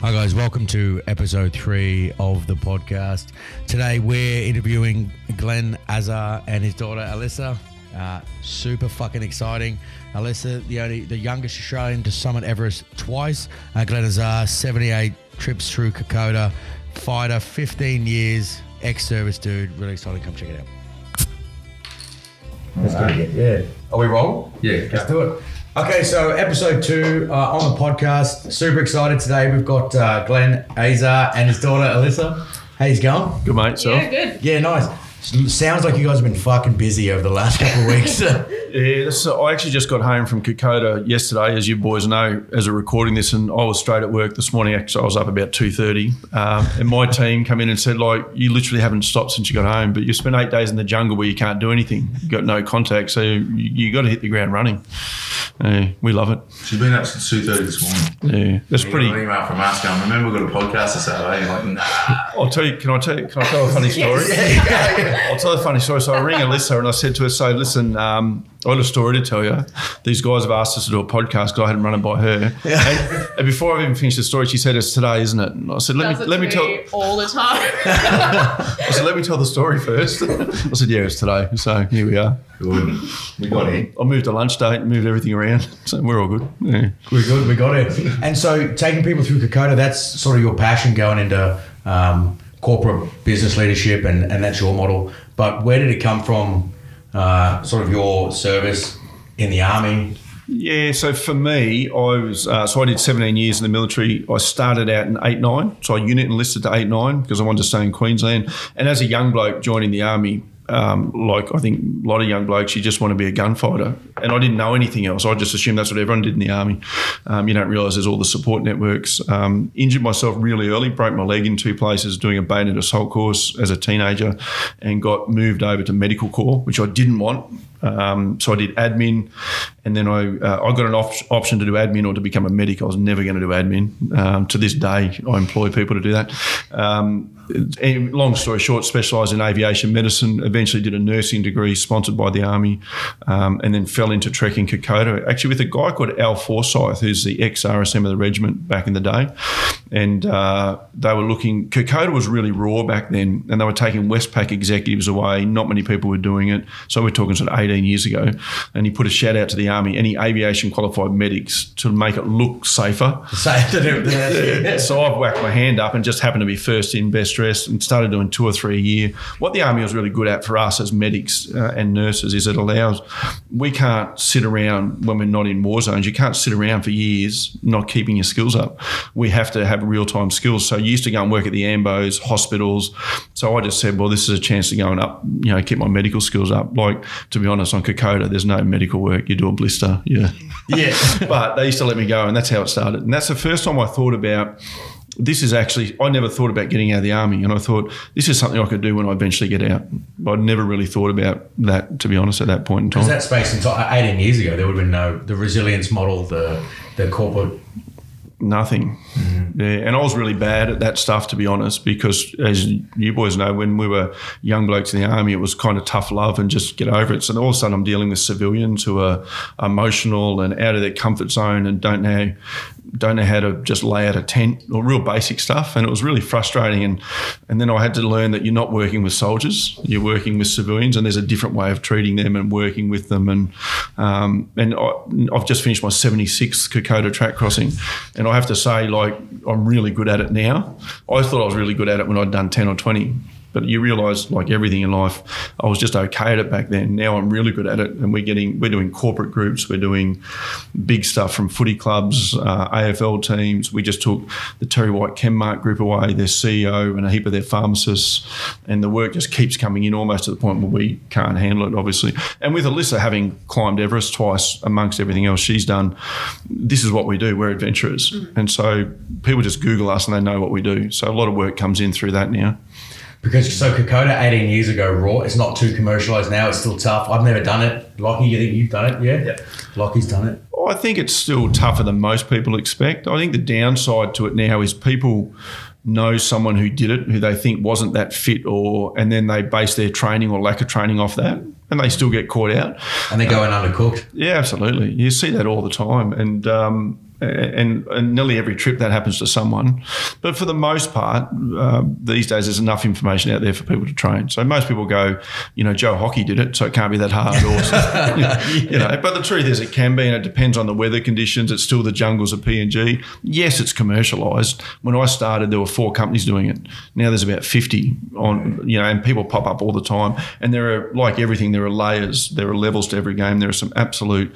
Hi, guys. Welcome to episode three of the podcast. Today, we're interviewing Glenn Azar and his daughter Alyssa. Uh, super fucking exciting. Alyssa, the only the youngest Australian to summit Everest twice. Uh, Glenn Azar, 78 trips through Kokoda, fighter, 15 years, ex-service dude. Really exciting. Come check it out. Let's get it. Yeah. Are we rolling? Yeah, Let's do it. Okay, so episode two uh, on the podcast. Super excited today. We've got uh, Glenn Azar and his daughter Alyssa. How's it going? Good mate, so Yeah, good. Yeah, nice. Sounds like you guys have been fucking busy over the last couple of weeks. yeah, this, I actually just got home from Kokoda yesterday, as you boys know, as we're recording this, and I was straight at work this morning. Actually, I was up about two thirty, um, and my team come in and said, like, you literally haven't stopped since you got home, but you spent eight days in the jungle where you can't do anything, you got no contact, so you, you got to hit the ground running. Yeah, we love it. She's been up since two thirty this morning. Yeah, that's We pretty. got an email from us going, remember we've got a podcast this Saturday? You're like, nah. I'll tell you. Can I tell you? Can I tell a funny story? I'll tell a funny story. So I ring Alyssa and I said to her, "So listen, um, I got a story to tell you. These guys have asked us to do a podcast because I hadn't run it by her. And, and before I've even finished the story, she said, "It's today, isn't it?" And I said, "Let Does me it let me tell." me all the time. I said, "Let me tell the story first. I said, "Yeah, it's today." So here we are. Good. We got in. I moved the lunch date, moved everything around, so we're all good. Yeah. We're good. We got it. And so, taking people through Kokoda, that's sort of your passion going into um, corporate business leadership, and, and that's your model. But where did it come from? Uh, sort of your service in the army. Yeah, so for me, I was uh, so I did 17 years in the military. I started out in eight nine, so I unit enlisted to eight nine because I wanted to stay in Queensland. And as a young bloke joining the army, um, like I think a lot of young blokes, you just want to be a gunfighter. And I didn't know anything else. I just assumed that's what everyone did in the army. Um, you don't realise there's all the support networks. Um, injured myself really early, broke my leg in two places doing a bayonet assault course as a teenager, and got moved over to medical corps, which I didn't want. Um, so I did admin, and then I uh, I got an op- option to do admin or to become a medic. I was never going to do admin. Um, to this day, I employ people to do that. Um, long story short, specialised in aviation medicine. Eventually, did a nursing degree sponsored by the army, um, and then fell into trekking Kokoda. Actually, with a guy called Al Forsyth, who's the ex RSM of the regiment back in the day, and uh, they were looking. Kokoda was really raw back then, and they were taking Westpac executives away. Not many people were doing it, so we're talking sort of 18 years ago. And he put a shout out to the army, any aviation qualified medics, to make it look safer. Safer than everything So, So I've whacked my hand up and just happened to be first in best dressed and started doing two or three a year. What the army was really good at for us as medics uh, and nurses is it allows we can't sit around when we're not in war zones. You can't sit around for years not keeping your skills up. We have to have real time skills. So you used to go and work at the AMBOs, hospitals. So I just said, well, this is a chance to go and up, you know, keep my medical skills up. Like to be honest, on Kokoda, there's no medical work. You do a blister, yeah yeah. but they used to let me go, and that's how it started. And that's the first time I thought about this is actually, I never thought about getting out of the army. And I thought, this is something I could do when I eventually get out. But I'd never really thought about that, to be honest, at that point in time. Because that space in time, 18 years ago, there would have been no the resilience model, the the corporate. Nothing. Mm-hmm. Yeah, and I was really bad at that stuff, to be honest, because as you boys know, when we were young blokes in the army, it was kind of tough love and just get over it. So all of a sudden, I'm dealing with civilians who are emotional and out of their comfort zone and don't know don't know how to just lay out a tent or real basic stuff. And it was really frustrating. And and then I had to learn that you're not working with soldiers, you're working with civilians, and there's a different way of treating them and working with them. And um, and I, I've just finished my 76th Kokoda track crossing, and I have to say, like, I'm really good at it now. I thought I was really good at it when I'd done 10 or 20. But you realise, like everything in life, I was just okay at it back then. Now I'm really good at it, and we're getting we're doing corporate groups, we're doing big stuff from footy clubs, uh, AFL teams. We just took the TerryWhite Chemmart group away, their CEO and a heap of their pharmacists, and the work just keeps coming in almost to the point where we can't handle it, obviously. And with Alyssa having climbed Everest twice amongst everything else she's done, this is what we do. We're adventurers, and so people just Google us and they know what we do. So a lot of work comes in through that now. Because so Kokoda 18 years ago, raw. It's not too commercialized now. It's still tough. I've never done it. Lockie, you think you've done it? Yeah. Yeah. Lockie's done it. I think it's still tougher than most people expect. I think the downside to it now is people know someone who did it who they think wasn't that fit or and then they base their training or lack of training off that and they still get caught out. And they're going undercooked. Yeah, absolutely. You see that all the time, and um, and, and nearly every trip that happens to someone. But for the most part, uh, these days there's enough information out there for people to train. So most people go, you know, Joe Hockey did it, so it can't be that hard. Or, you know, but the truth is, it can be, and it depends on the weather conditions. It's still the jungles of PNG. Yes, it's commercialised. When I started, there were four companies doing it. Now there's about 50 on, you know, and people pop up all the time. And there are, like everything, there are layers, there are levels to every game. There are some absolute,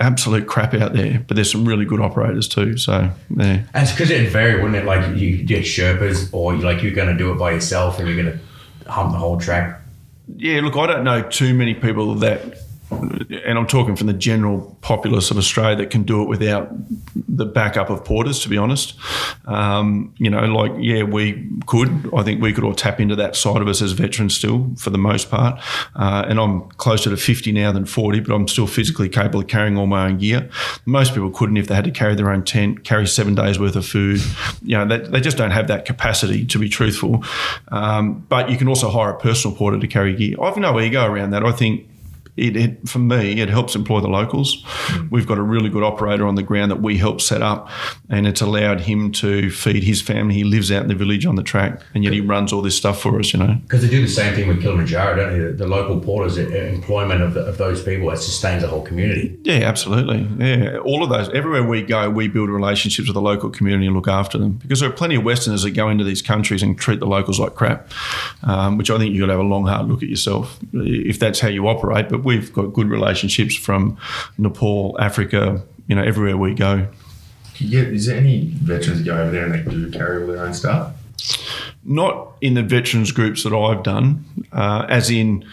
absolute crap out there, but there's some really good operators too. So, yeah. And because it'd vary, wouldn't it? Like you get Sherpas, or like you're going to do it by yourself, and you're going to hump the whole track. Yeah, look, I don't know too many people that and I'm talking from the general populace of Australia that can do it without the backup of porters, to be honest. Um, you know, like, yeah, we could. I think we could all tap into that side of us as veterans still, for the most part. Uh, and I'm closer to 50 now than 40, but I'm still physically capable of carrying all my own gear. Most people couldn't if they had to carry their own tent, carry seven days worth of food. You know, they, they just don't have that capacity, to be truthful. Um, but you can also hire a personal porter to carry gear. I've no ego around that. I think it, it, for me, it helps employ the locals. Mm. We've got a really good operator on the ground that we help set up, and it's allowed him to feed his family. He lives out in the village on the track, and yet he runs all this stuff for us, you know. Because they do the same thing with Kilimanjaro, don't they? The, the local porters, employment of, the, of those people, it sustains the whole community. Yeah, absolutely. Yeah, all of those. Everywhere we go, we build relationships with the local community and look after them because there are plenty of Westerners that go into these countries and treat the locals like crap, um, which I think you've got to have a long, hard look at yourself if that's how you operate. But we've got good relationships from Nepal, Africa, you know, everywhere we go. Yeah, is there any veterans go over there and they do carry all their own stuff? Not in the veterans groups that I've done, uh, as in,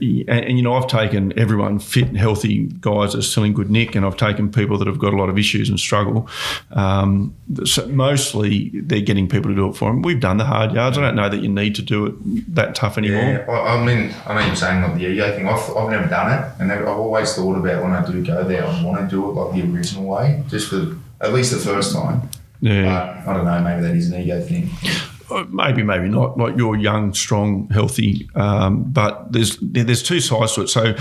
and, and, you know, I've taken everyone fit and healthy guys that are still in good nick, and I've taken people that have got a lot of issues and struggle. Um, so mostly they're getting people to do it for them. We've done the hard yards. I don't know that you need to do it that tough anymore. Yeah, I mean, I know you're saying like the ego thing. I've, I've never done it, and I've always thought about when I do go there, I want to do it like the original way, just for at least the first time. Yeah. But I don't know. Maybe that is an ego thing. Uh, maybe, maybe not. Like you're young, strong, healthy, um, but there's there's two sides to it. So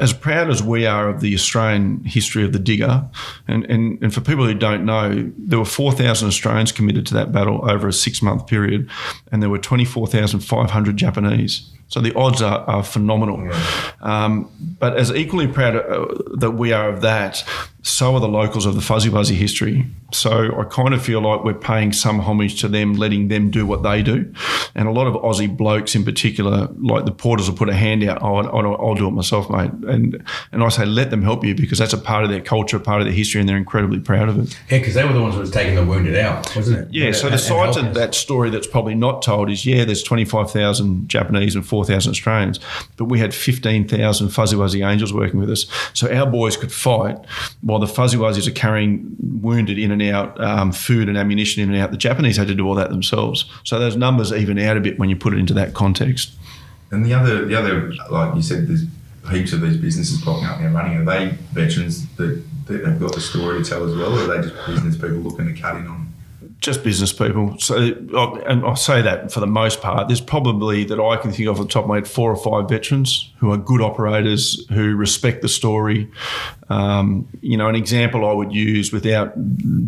as proud as we are of the Australian history of the digger, and, and, and for people who don't know, there were 4,000 Australians committed to that battle over a six month period, and there were 24,500 Japanese. So the odds are, are phenomenal. Yeah. Um, but as equally proud uh, that we are of that, so are the locals of the Fuzzy Wuzzy history. So I kind of feel like we're paying some homage to them, letting them do what they do. And a lot of Aussie blokes in particular, like the porters will put a hand out, oh, I'll, I'll do it myself, mate. And and I say, let them help you because that's a part of their culture, part of their history, and they're incredibly proud of it. Yeah, because they were the ones who was taking the wounded out, wasn't it? Yeah, so the sides of that story that's probably not told is, yeah, there's 25,000 Japanese and 4,000 Australians, but we had 15,000 Fuzzy Wuzzy Angels working with us. So our boys could fight while the Fuzzy Wuzzies are carrying wounded in and out, um, food and ammunition in and out. The Japanese had to do all that themselves. So those numbers even out a bit when you put it into that context. And the other, the other, like you said, there's heaps of these businesses popping up and running. Are they veterans that, that have got the story to tell as well, or are they just business people looking to cut in on? Just business people. So, and I say that for the most part. There's probably that I can think of off the top of my head four or five veterans who are good operators who respect the story, um, you know, an example I would use without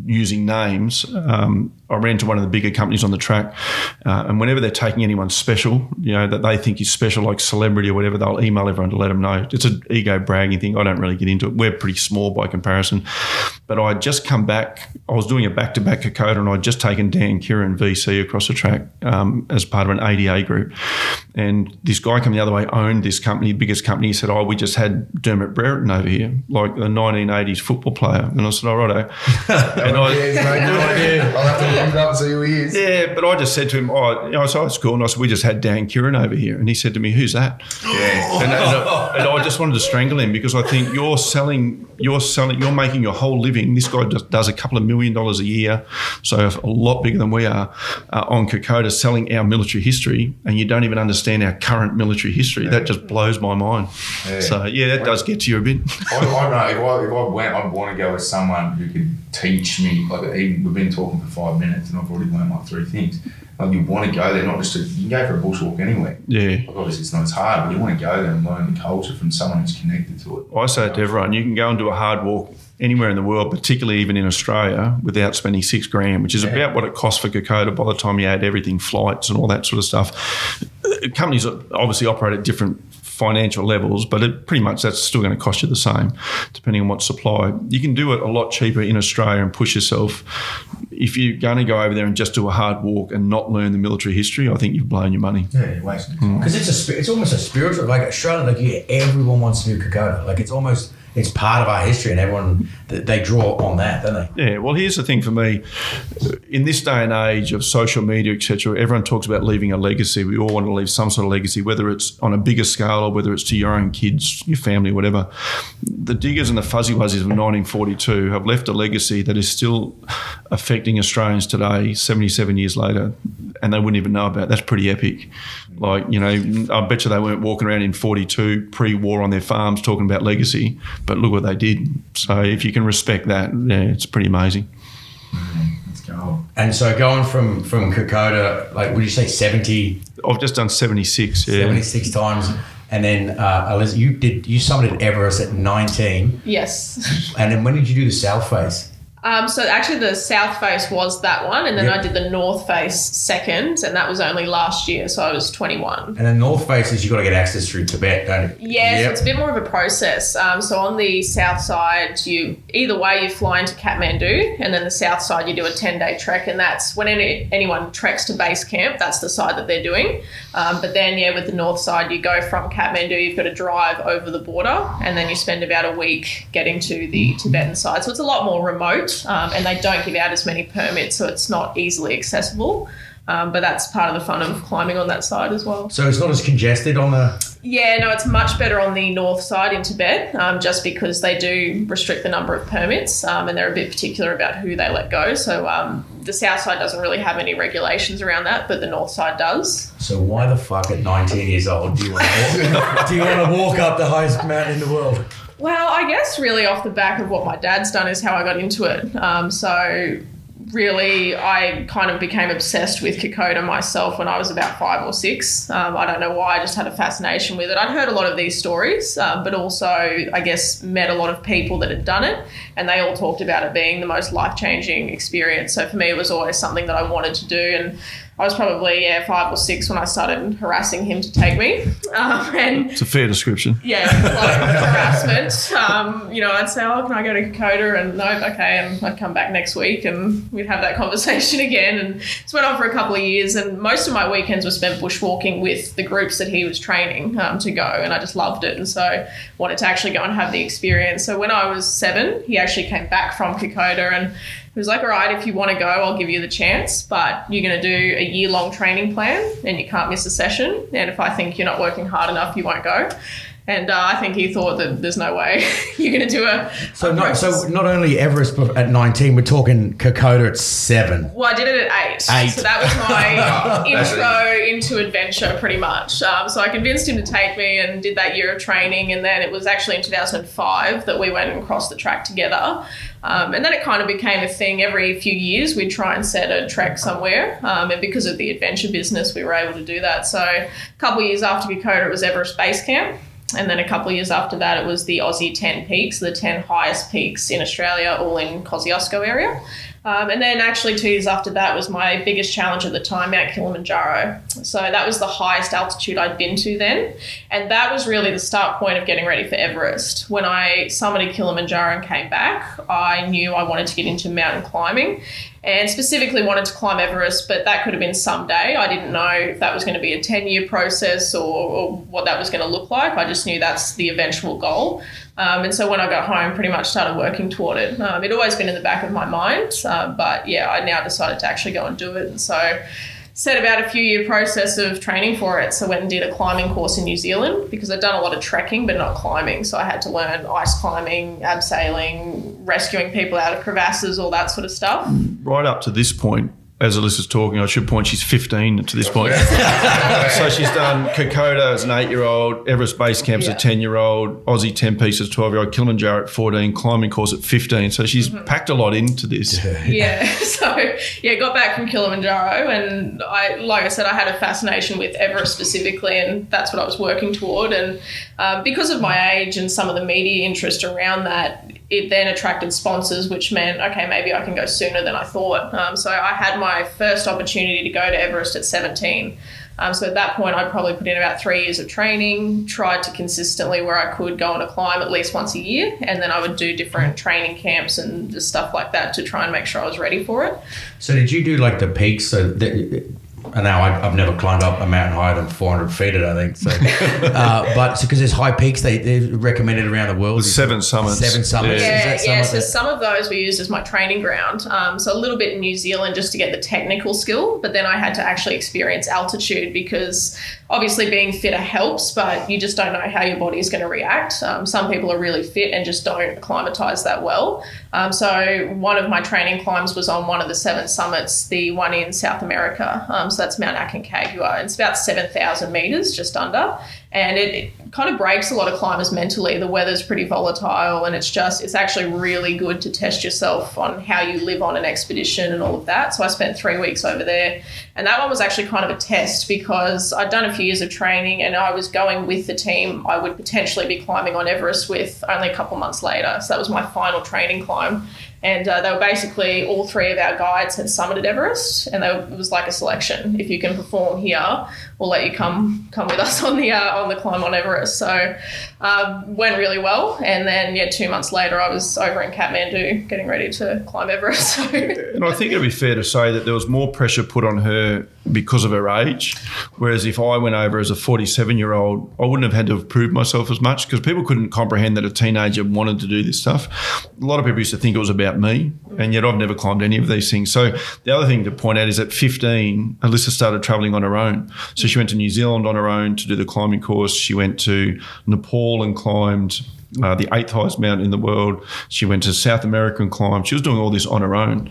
using names. Um, I ran to one of the bigger companies on the track, uh, and whenever they're taking anyone special, you know, that they think is special, like celebrity or whatever, they'll email everyone to let them know. It's an ego bragging thing. I don't really get into it. We're pretty small by comparison. But I'd just come back. I was doing a back to back Kokoda, and I'd just taken Dan Keighran VC across the track um, as part of an ADA group. And this guy coming the other way owned this company, biggest company. He said, "Oh, we just had Dermott Brereton over here, like the 1980s football player." And I said, "All right." and I, yeah, I'll have to look it up and see who he is. Yeah, but I just said to him, "Oh, you know, so it's cool." And I said, "We just had Dan Keighran over here," and he said to me, "Who's that?" Yeah, and, and, I, and I just wanted to strangle him because I think you're selling, you're selling, you're making your whole living. This guy just does a couple of million dollars a year, so a lot bigger than we are uh, on Kokoda, selling our military history, and you don't even understand our current military history. That just blows my mind. Yeah. So yeah, that does get to you a bit. I, I know if I, if I went, I'd want to go with someone who could teach me. Like even, we've been talking for five minutes, and I've already learned like three things. Like you want to go there, not just to you can go for a bushwalk anywhere. Yeah. Like obviously it's not as hard, but you want to go there and learn the culture from someone who's connected to it. I say it to everyone: you can go and do a hard walk anywhere in the world, particularly even in Australia, without spending six grand, which is Yeah. about what it costs for Kokoda by the time you add everything, flights and all that sort of stuff. Companies obviously operate at different financial levels, but it pretty much that's still going to cost you the same, depending on what supply. You can do it a lot cheaper in Australia and push yourself. If you're going to go over there and just do a hard walk and not learn the military history, I think you've blown your money. Yeah, you're wasting time. Because it's a it's almost a spiritual like Australia. Like yeah, everyone wants to do Kokoda. Like it's almost it's part of our history, and everyone th- they draw on that, don't they? Yeah, well, here's the thing for me. In this day and age of social media, etc., everyone talks about leaving a legacy. We all want to leave some sort of legacy, whether it's on a bigger scale or whether it's to your own kids, your family, whatever. The diggers and the fuzzy wuzzies of 1942 have left a legacy that is still affecting Australians today, 77 years later, and they wouldn't even know about. it. That's pretty epic. Like, you know, I bet you they weren't walking around in 42 pre war on their farms talking about legacy, but look what they did. So if you can respect that, yeah, it's pretty amazing. Let's go. And so going from from Kokoda, like would you say 70, I've just done 76. Yeah. 76 times, and then uh, Alyssa, you did you summited Everest at nineteen, Yes. and then when did you do the South Face? Um, so actually, the south face was that one, and then Yep. I did the north face second, and that was only last year, so I was 21. And the North Face is you got to get access through Tibet, don't you? Yeah, so it's a bit more of a process. Um, so on the south side, you either way you fly into Kathmandu, and then the south side you do a ten day trek, and that's when any, anyone treks to base camp. That's the side that they're doing. Um, but then yeah, with the north side, you go from Kathmandu, you've got to drive over the border, and then you spend about a week getting to the Tibetan side. So it's a lot more remote, um, and they don't give out as many permits, so it's not easily accessible. Um, but that's part of the fun of climbing on that side as well. So it's not as congested on the. Yeah, no, it's much better on the north side in Tibet, um, just because they do restrict the number of permits, um, and they're a bit particular about who they let go. So um, the south side doesn't really have any regulations around that, but the north side does. So why the fuck at 19 years old do you want to walk, do you want to walk up the highest mountain in the world? Well, I guess really off the back of what my dad's done is how I got into it. Um, so really, I kind of became obsessed with Kokoda myself when I was about five or six. Um, I don't know why, I just had a fascination with it. I'd heard a lot of these stories, um, but also, I guess, met a lot of people that had done it, and they all talked about it being the most life changing experience. So for me, it was always something that I wanted to do. And I was probably yeah, five or six when I started harassing him to take me. Um, and It's a fair description. yeah, like harassment. Um, you know, I'd say, "Oh, can I go to Kokoda?" And no, okay, and I'd come back next week, and we'd have that conversation again. And this went on for a couple of years, and most of my weekends were spent bushwalking with the groups that he was training um, to go, and I just loved it, and so wanted to actually go and have the experience. So when I was seven, he actually came back from Kokoda and. He was like, all right, if you want to go, I'll give you the chance, but you're going to do a year long training plan and you can't miss a session. And if I think you're not working hard enough, you won't go. And uh, I think he thought that there's no way you're going to do a. So a not, so not only Everest at 19, we're talking Kokoda at seven. Well, I did it at eight. Eight. So that was my intro into adventure, pretty much. Um, so I convinced him to take me and did that year of training. And then it was actually in 2005 that we went and crossed the track together. Um, and then it kind of became a thing every few years. We'd try and set a trek somewhere. Um, and because of the adventure business, we were able to do that. So a couple of years after Kokoda, it was Everest Base Camp. And then a couple of years after that, it was the Aussie 10 peaks, the 10 highest peaks in Australia, all in Kosciuszko area. Um, and then actually two years after that was my biggest challenge at the time, Mount Kilimanjaro. So that was the highest altitude I'd been to then. And that was really the start point of getting ready for Everest. When I summited Kilimanjaro and came back, I knew I wanted to get into mountain climbing and specifically wanted to climb Everest, but that could have been someday. I didn't know if that was going to be a 10 year process or, or what that was going to look like. I just knew that's the eventual goal. Um, and so when I got home, pretty much started working toward it. Um, it'd always been in the back of my mind, um, but yeah, I now decided to actually go and do it. And so set about a few year process of training for it. So went and did a climbing course in New Zealand because I'd done a lot of trekking but not climbing. So I had to learn ice climbing, abseiling, rescuing people out of crevasses, all that sort of stuff. Right up to this point, as Alyssa's talking, I should point she's 15 to this point. so she's done Kokoda as an eight year old, Everest Base Camp as Yeah. a 10 year old, Aussie 10 pieces 12 year old, Kilimanjaro at 14, climbing course at 15. So she's Mm-hmm. packed a lot into this. yeah. So yeah, got back from Kilimanjaro, and I, like I said, I had a fascination with Everest specifically, and that's what I was working toward. And um, because of my age and some of the media interest around that, it then attracted sponsors, which meant, okay, maybe I can go sooner than I thought. Um, so I had my first opportunity to go to Everest at 17. Um, so at that point, I probably put in about three years of training, tried to consistently where I could go on a climb at least once a year, and then I would do different training camps and stuff like that to try and make sure I was ready for it. So did you do like the peaks? So and now I, I've never climbed up a mountain higher than 400 feet, I think. So, uh, but because there's high peaks, they they recommended around the world. Seven summits. Seven summits. Yeah, Is that yeah. So of the- some of those were used as my training ground. Um, so a little bit in New Zealand just to get the technical skill, but then I had to actually experience altitude because obviously being fitter helps, but you just don't know how your body is going to react. Um, some people are really fit and just don't acclimatize that well. Um, so one of my training climbs was on one of the seven summits, the one in South America. So that's Mount Aconcagua. It's about seven thousand meters, just under, and it, it kind of breaks a lot of climbers mentally. The weather's pretty volatile, and it's just it's actually really good to test yourself on how you live on an expedition and all of that. So I spent three weeks over there, and that one was actually kind of a test because I'd done a few years of training, and I was going with the team I would potentially be climbing on Everest with only a couple months later. So that was my final training climb. And uh, they were basically all three of our guides had summited Everest, and were, it was like a selection. If you can perform here, we'll let you come come with us on the uh, on the climb on Everest. So um, went really well. And then yeah, two months later, I was over in Kathmandu getting ready to climb Everest. So And I think it'd be fair to say that there was more pressure put on her because of her age. Whereas if I went over as a 47 year old, I wouldn't have had to have proved myself as much because people couldn't comprehend that a teenager wanted to do this stuff. A lot of people used to think it was about me, and yet I've never climbed any of these things. So the other thing to point out is at 15, Alyssa started traveling on her own. So she went to New Zealand on her own to do the climbing course. She went to Nepal and climbed uh, the eighth highest mountain in the world. She went to South America and climbed. She was doing all this on her own.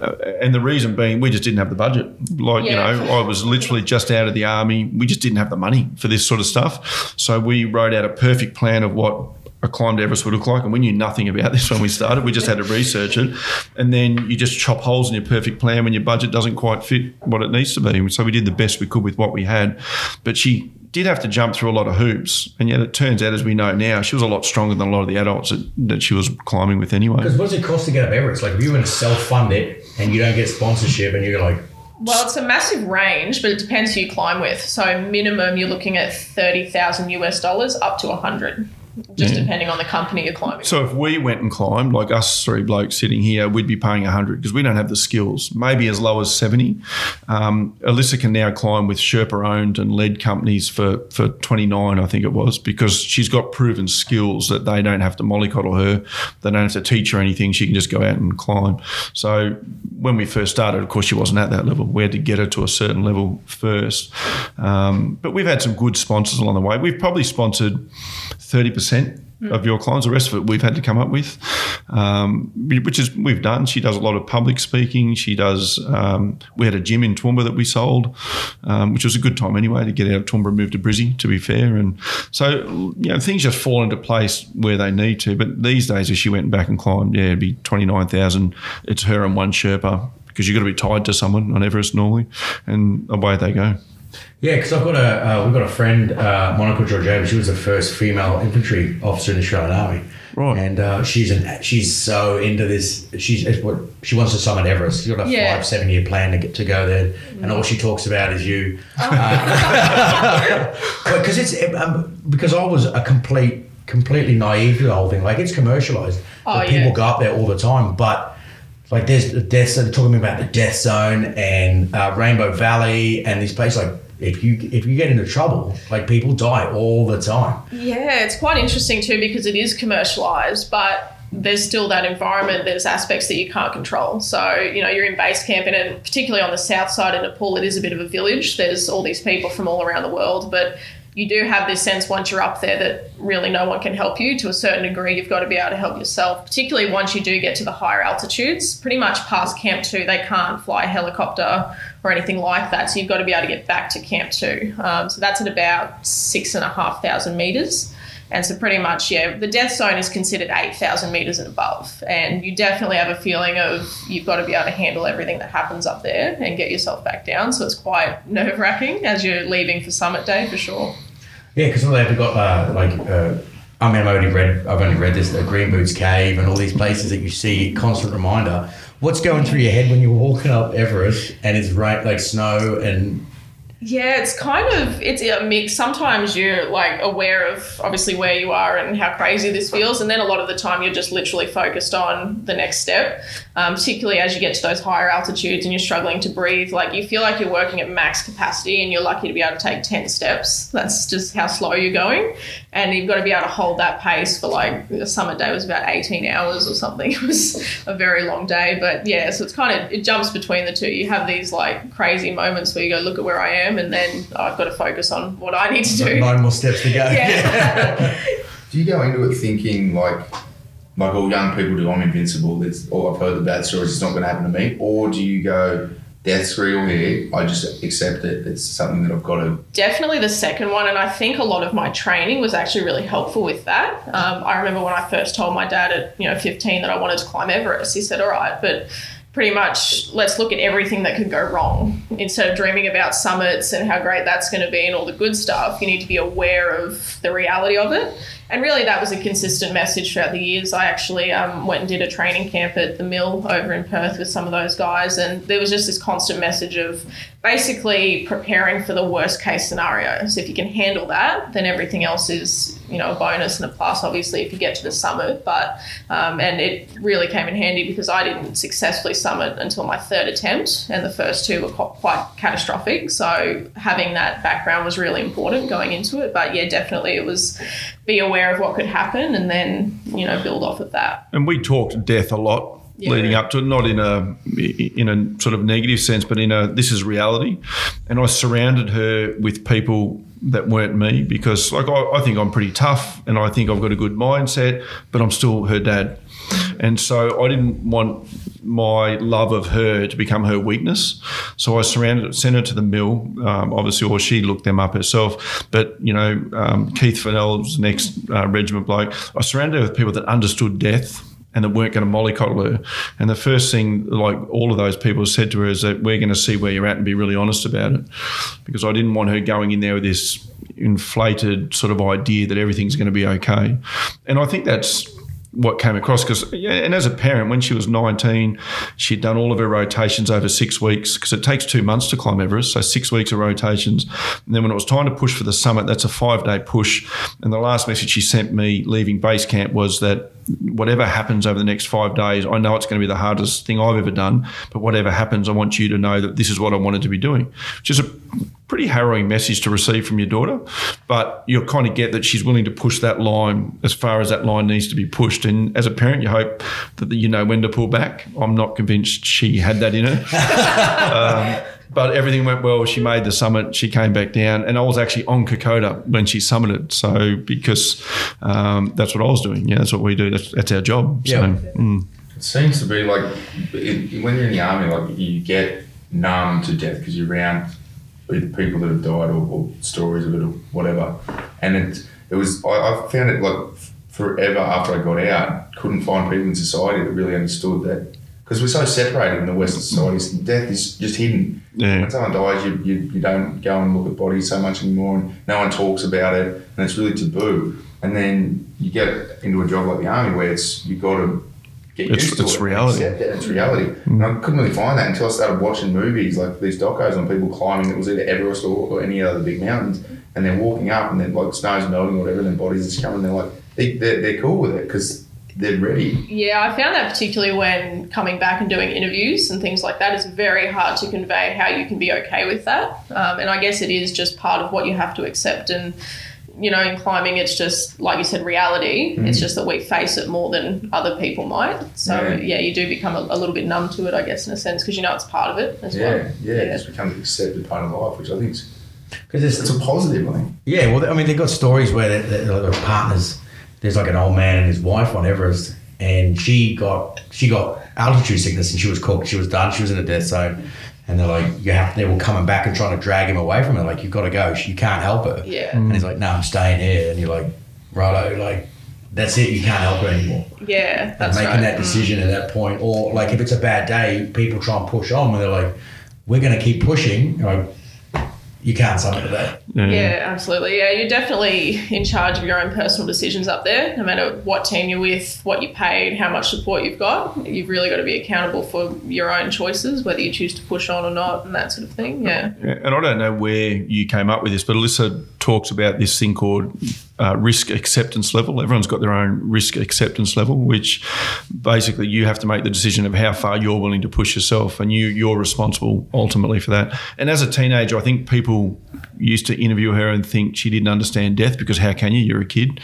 Uh, and the reason being, we just didn't have the budget. Like, Yeah. you know, I was literally just out of the army. We just didn't have the money for this sort of stuff. So we wrote out a perfect plan of what a climb to Everest would look like. And we knew nothing about this when we started. We just had to research it. And then you just chop holes in your perfect plan when your budget doesn't quite fit what it needs to be. So we did the best we could with what we had. But she did have to jump through a lot of hoops. And yet it turns out, as we know now, she was a lot stronger than a lot of the adults that, that she was climbing with anyway. Because what does it cost to get up Everest? Like if you were to self-fund it and you don't get sponsorship and you're like, Well, it's a massive range, but it depends who you climb with. So minimum, you're looking at thirty thousand US dollars up to a hundred, just depending on the company you're climbing. So if we went and climbed, like us three blokes sitting here, we'd be paying 100 because we don't have the skills, maybe as low as 70. Um, Alyssa can now climb with Sherpa owned and led companies for, for 29, I think it was, because she's got proven skills that they don't have to mollycoddle her. They don't have to teach her anything. She can just go out and climb. So when we first started, of course, she wasn't at that level. We had to get her to a certain level first. Um, but we've had some good sponsors along the way. We've probably sponsored 30% of your clients. The rest of it we've had to come up with, um, which is we've done. She does a lot of public speaking. She does. Um, we had a gym in Toowoomba that we sold, um, which was a good time anyway to get out of Toowoomba and move to Brizzy. To be fair, and so you know things just fall into place where they need to. But these days, if she went back and climbed, yeah, it'd be twenty nine thousand. It's her and one Sherpa because you've got to be tied to someone on Everest normally, and away they go. Yeah, because I've got a uh, we've got a friend, uh, Monica Georgieva. She was the first female infantry officer in the Australian Army. Right. And uh, she's an she's so into this. She's what she wants to summit Everest. She's got a Yeah. five seven year plan to get to go there, and all she talks about is you. Because it's um, because I was a complete completely naive to the whole thing. Like it's commercialized. Oh, but people yeah. go up there all the time, but. Like there's the death zone, they're talking about the death zone and uh, Rainbow Valley and these places. Like if you if you get into trouble, like people die all the time. Yeah, it's quite interesting too because it is commercialized, but there's still that environment. There's aspects that you can't control. So, you know, you're in base camp, and then particularly on the south side of Nepal, it is a bit of a village. There's all these people from all around the world, but you do have this sense once you're up there that really no one can help you to a certain degree. You've got to be able to help yourself, particularly once you do get to the higher altitudes. Pretty much past Camp 2, they can't fly a helicopter or anything like that. So you've got to be able to get back to Camp 2. Um, so that's at about six and a half thousand meters. And so, pretty much, yeah, the death zone is considered 8,000 meters and above. And you definitely have a feeling of you've got to be able to handle everything that happens up there and get yourself back down. So, it's quite nerve wracking as you're leaving for summit day for sure. Yeah, because they've got uh, like uh, I mean, I've only read, I've only read this, the Green Boots Cave and all these places that you see, constant reminder. What's going through your head when you're walking up Everest and it's rain, like snow and Yeah, it's kind of it's a mix. Sometimes you're like aware of obviously where you are and how crazy this feels, and then a lot of the time you're just literally focused on the next step. Um, particularly as you get to those higher altitudes and you're struggling to breathe, like you feel like you're working at max capacity, and you're lucky to be able to take ten steps. That's just how slow you're going, and you've got to be able to hold that pace for like the summer day was about 18 hours or something. It was a very long day, but yeah, so it's kind of it jumps between the two. You have these like crazy moments where you go, look at where I am, and then oh, I've got to focus on what I need to do. nine more steps to go? Yeah. Do you go into it thinking like, like all young people do, I'm invincible. It's, all I've heard the bad stories. It's not going to happen to me. Or do you go, death's real here. I just accept it. It's something that I've got to. Definitely the second one, and I think a lot of my training was actually really helpful with that. Um, I remember when I first told my dad at you know 15 that I wanted to climb Everest. He said, "All right, but." Pretty much, let's look at everything that could go wrong. Instead of dreaming about summits and how great that's going to be and all the good stuff, you need to be aware of the reality of it. And really, that was a consistent message throughout the years. I actually um, went and did a training camp at the mill over in Perth with some of those guys, and there was just this constant message of basically preparing for the worst case scenario. So if you can handle that, then everything else is you know a bonus and a plus. Obviously, if you get to the summit, but um, and it really came in handy because I didn't successfully summit until my third attempt, and the first two were quite catastrophic. So having that background was really important going into it. But yeah, definitely it was be aware of what could happen and then you know build off of that. And we talked death a lot Yeah. leading up to it, not in a in a sort of negative sense, but in a this is reality. And I surrounded her with people that weren't me because, like, I, I think I'm pretty tough and I think I've got a good mindset, but I'm still her dad. And so I didn't want my love of her to become her weakness. So I surrounded, sent her to the mill, um, obviously, or she looked them up herself. But, you know, um, Keith Fennell's next uh, regiment bloke, I surrounded her with people that understood death and that weren't going to mollycoddle her. And the first thing, like all of those people said to her, is that we're going to see where you're at and be really honest about it. Because I didn't want her going in there with this inflated sort of idea that everything's going to be okay. And I think that's what came across because yeah, and as a parent when she was 19 she'd done all of her rotations over six weeks because it takes two months to climb everest so six weeks of rotations and then when it was time to push for the summit that's a five day push and the last message she sent me leaving base camp was that whatever happens over the next five days i know it's going to be the hardest thing i've ever done but whatever happens i want you to know that this is what i wanted to be doing which is a pretty harrowing message to receive from your daughter, but you'll kind of get that she's willing to push that line as far as that line needs to be pushed. And as a parent, you hope that you know when to pull back. I'm not convinced she had that in her. um, but everything went well. She made the summit. She came back down, and I was actually on Kokoda when she summited. So because um, that's what I was doing. Yeah, that's what we do. That's, that's our job. Yeah. So, mm. It seems to be like it, when you're in the army, like you get numb to death because you're around with people that have died or, or stories of it or whatever. And it it was I, I found it like forever after I got out, couldn't find people in society that really understood that because we're so separated in the Western societies. Death is just hidden. Yeah. When someone dies, you, you, you don't go and look at bodies so much anymore, and no one talks about it, and it's really taboo. And then you get into a job like the army where it's you've got to get It's- used to it's it. and reality. it, It's reality. Mm. And I couldn't really find that until I started watching movies like these docos on people climbing. It was either Everest or, or any other big mountains, and they're walking up, and then like snow's melting or whatever, and then bodies just coming. They're like they, they're, they're cool with it because they're ready. Yeah, I found that particularly when coming back and doing interviews and things like that, it's very hard to convey how you can be okay with that. Um, and I guess it is just part of what you have to accept. And, you know, in climbing, it's just, like you said, reality. It's just that we face it more than other people might. So, Yeah. yeah, you do become a, a little bit numb to it, I guess, in a sense, because you know it's part of it as Yeah, well. yeah, it just becomes an accepted part of life, which I think is Because it's it's a positive. I think. Yeah, well, I mean, they've got stories where they're, they're, they're partners. There's like an old man and his wife on Everest, and she got she got altitude sickness, and she was cooked. She was done. She was in a death zone, and they're like, you have. They were coming back and trying to drag him away from her. Like, you've got to go. You can't help her. Yeah. Mm. And he's like, no, I'm staying here. And you're like, righto, like. That's it. You can't help her anymore. Yeah, And that's making right. that decision mm. at that point, or like if it's a bad day, people try and push on, and they're like, "We're going to keep pushing." You're like, you can't summit to that. Yeah, absolutely. Yeah, you're definitely in charge of your own personal decisions up there. No matter what team you're with, what you paid, how much support you've got, you've really got to be accountable for your own choices, whether you choose to push on or not, and that sort of thing. Yeah. Yeah, and I don't know where you came up with this, but Alyssa talks about this thing called uh, risk acceptance level. Everyone's got their own risk acceptance level, which basically you have to make the decision of how far you're willing to push yourself, and you you're responsible ultimately for that. And as a teenager, I think people used to interview her and think she didn't understand death because how can you? You're a kid.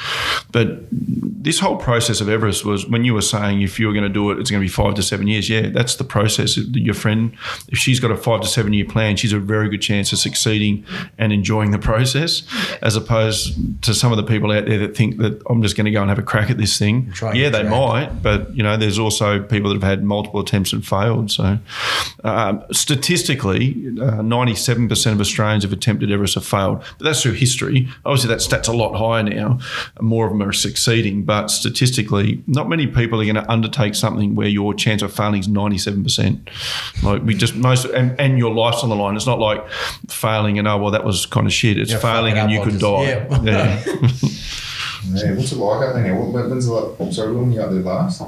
But this whole process of Everest was when you were saying if you were going to do it, it's going to be five to seven years. Yeah, that's the process. Your friend, if she's got a five to seven year plan, she's a very good chance of succeeding and enjoying the process, as opposed to some of the people out there that think that I'm just going to go and have a crack at this thing. Yeah, they might, but you know, there's also people that have had multiple attempts and failed. So, um, statistically, uh, 97% of Australians have attempted Everest have failed, but that's through history. Obviously, that stat's a lot higher now. More of them are succeeding, but statistically, not many people are going to undertake something where your chance of failing is 97%. Like we just most, and, and your life's on the line. It's not like failing and oh well, that was kind of shit. It's Yeah, failing and you could just- die. yeah. Yeah. Yeah, what's it like up there? When's the oh, sorry, when were you up there last?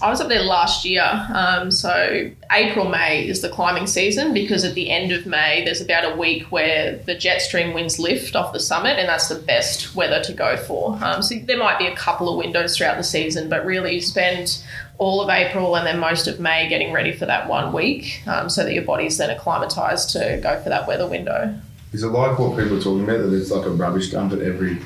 I was up there last year. Um, so April, May is the climbing season because at the end of May, there's about a week where the jet stream winds lift off the summit, and that's the best weather to go for. Um, so there might be a couple of windows throughout the season, but really you spend all of April and then most of May getting ready for that one week um, so that your body's then acclimatized to go for that weather window. Is it like what people are talking about that there's like a rubbish dump at every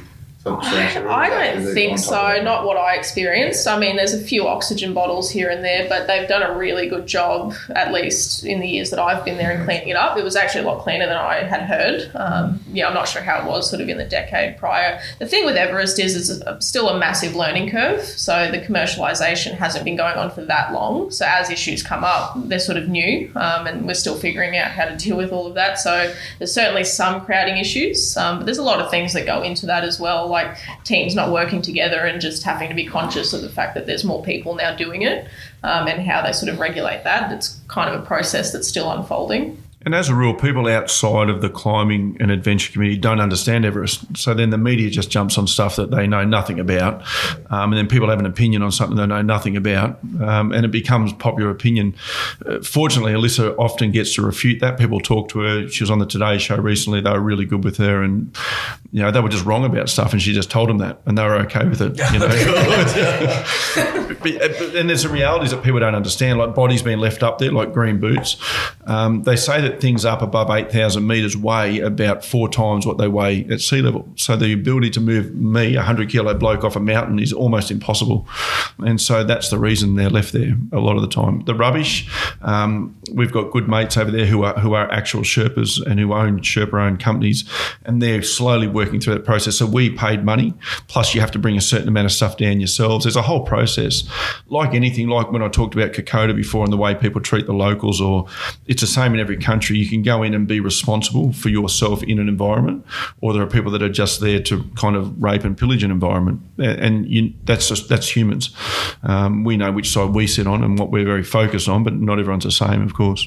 sort of trash area? I don't think so. Not what I experienced. I mean, there's a few oxygen bottles here and there, but they've done a really good job, at least in the years that I've been there, in cleaning it up. It was actually a lot cleaner than I had heard. Um, yeah, I'm not sure how it was sort of in the decade prior. The thing with Everest is it's a, still a massive learning curve. So the commercialization hasn't been going on for that long. So as issues come up, they're sort of new, um, and we're still figuring out how to deal with all of that. So there's certainly some crowding issues, um, but there's a lot of things that go into that as well, like teams not working together and just having to be conscious of the fact that there's more people now doing it um, and how they sort of regulate that. It's kind of a process that's still unfolding. And as a rule, people outside of the climbing and adventure community don't understand Everest. So then the media just jumps on stuff that they know nothing about. Um, and then people have an opinion on something they know nothing about. Um, and it becomes popular opinion. Uh, fortunately, Alyssa often gets to refute that. People talk to her. She was on the Today Show recently. They were really good with her. And, you know, they were just wrong about stuff. And she just told them that. And they were okay with it. You know? but, but, and there's the realities that people don't understand, like bodies being left up there, like green boots. Um, they say that things up above 8,000 metres weigh about four times what they weigh at sea level. So the ability to move me, a 100 kilo bloke, off a mountain is almost impossible. And so that's the reason they're left there a lot of the time. The rubbish, um, we've got good mates over there who are, who are actual Sherpas and who own Sherpa owned companies, and they're slowly working through that process. So we paid money, plus you have to bring a certain amount of stuff down yourselves. There's a whole process. Like anything, like when I talked about Kokoda before and the way people treat the locals, or it's the same in every country. You can go in and be responsible for yourself in an environment, or there are people that are just there to kind of rape and pillage an environment, and you, that's just that's humans. Um, we know which side we sit on and what we're very focused on, but not everyone's the same, of course.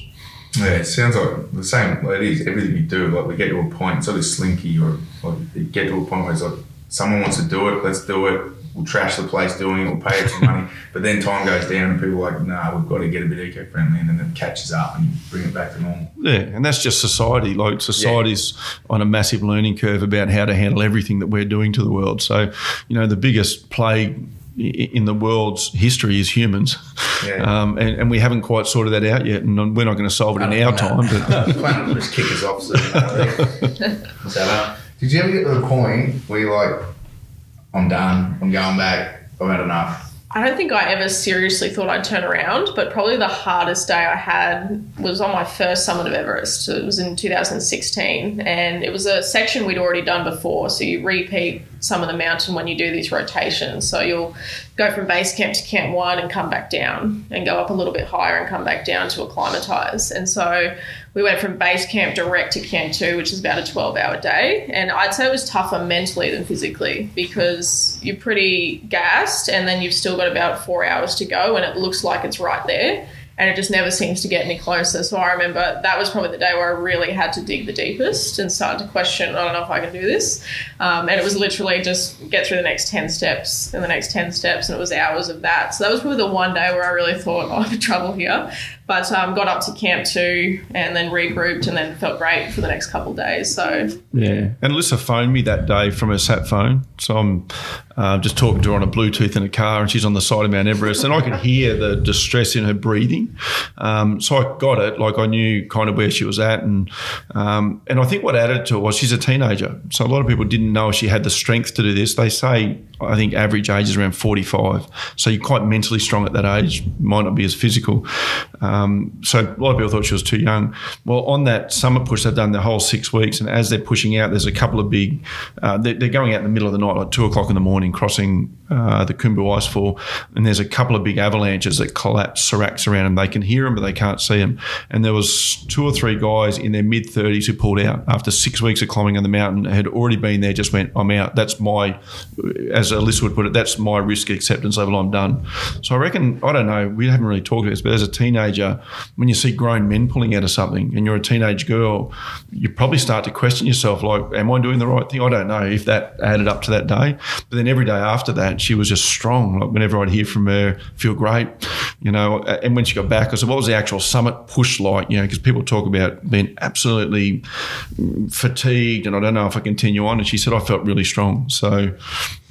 Yeah, it sounds like the same. It is everything you do. Like we get to a point, it's sort of slinky, or like you get to a point where it's like someone wants to do it, let's do it. We'll trash the place doing it. We'll pay it some money, but then time goes down, and people are like, "Nah, we've got to get a bit eco-friendly," and then it catches up and you bring it back to normal. Yeah, and that's just society. Like society's on a massive learning curve about how to handle everything that we're doing to the world. So, you know, the biggest plague in the world's history is humans, Yeah. um, and, and we haven't quite sorted that out yet. And we're not going to solve it in our time. But Planet will just kick us off. So, so, uh, did you ever get to the point where you're like, "I'm done. I'm going back. I've had enough." I don't think I ever seriously thought I'd turn around, but probably the hardest day I had was on my first summit of Everest. It was in 2016, and it was a section we'd already done before. So you repeat some of the mountain when you do these rotations. So you'll go from base camp to camp one and come back down, and go up a little bit higher and come back down to acclimatize. And so we went from base camp direct to camp two, which is about a 12 hour day. And I'd say it was tougher mentally than physically because you're pretty gassed and then you've still got about four hours to go and it looks like it's right there. And it just never seems to get any closer. So I remember that was probably the day where I really had to dig the deepest and started to question, I don't know if I can do this. Um, and it was literally just get through the next 10 steps and the next 10 steps, and it was hours of that. So that was probably the one day where I really thought, oh, I'm in trouble here. But um, got up to camp two and then regrouped and then felt great for the next couple of days. So Yeah. And Alyssa phoned me that day from her sat phone. So I'm uh, just talking to her on a Bluetooth in a car, and she's on the side of Mount Everest, and I could hear the distress in her breathing. Um, so I got it. Like I knew kind of where she was at, and um, and I think what added to it was she's a teenager. So a lot of people didn't know she had the strength to do this. They say I think average age is around 45. So you're quite mentally strong at that age. Might not be as physical. Um, so a lot of people thought she was too young. Well, on that summit push, they've done the whole six weeks, and as they're pushing out, there's a couple of big. Uh, they're, they're going out in the middle of the night, like two o'clock in the morning, crossing uh, the Khumbu Icefall, and there's a couple of big avalanches that collapse seracs around them. They can hear them, but they can't see them. And there was two or three guys in their mid 30s who pulled out after six weeks of climbing on the mountain. Had already been there, just went, "I'm out." That's my, as Alyssa would put it, that's my risk acceptance level. I'm done. So I reckon I don't know. We haven't really talked about this, but as a teenager, when you see grown men pulling out of something, and you're a teenage girl, you probably start to question yourself, like, "Am I doing the right thing?" I don't know if that added up to that day, but then every day after that, she was just strong. Like whenever I'd hear from her, feel great, you know. And when she got back, I said, "What was the actual summit push like?" You know, because people talk about being absolutely fatigued, and I don't know if I continue on. And she said, "I felt really strong." So,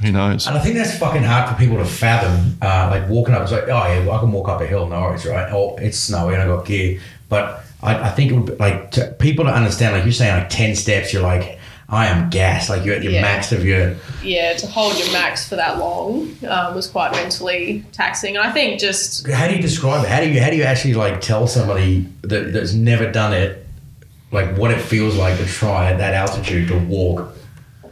who knows? And I think that's fucking hard for people to fathom. Uh, like walking up, it's like, oh yeah, well, I can walk up a hill, no worries, right? Or it's snowy and I got gear. But I, I think it would be like to people to understand, like you're saying, like ten steps, you're like, I am gassed, like you're at your Yeah. max of your. yeah, to hold your max for that long um, was quite mentally taxing. And I think just How do you describe it? How do you how do you actually like tell somebody that, that's never done it, like what it feels like to try at that altitude to walk?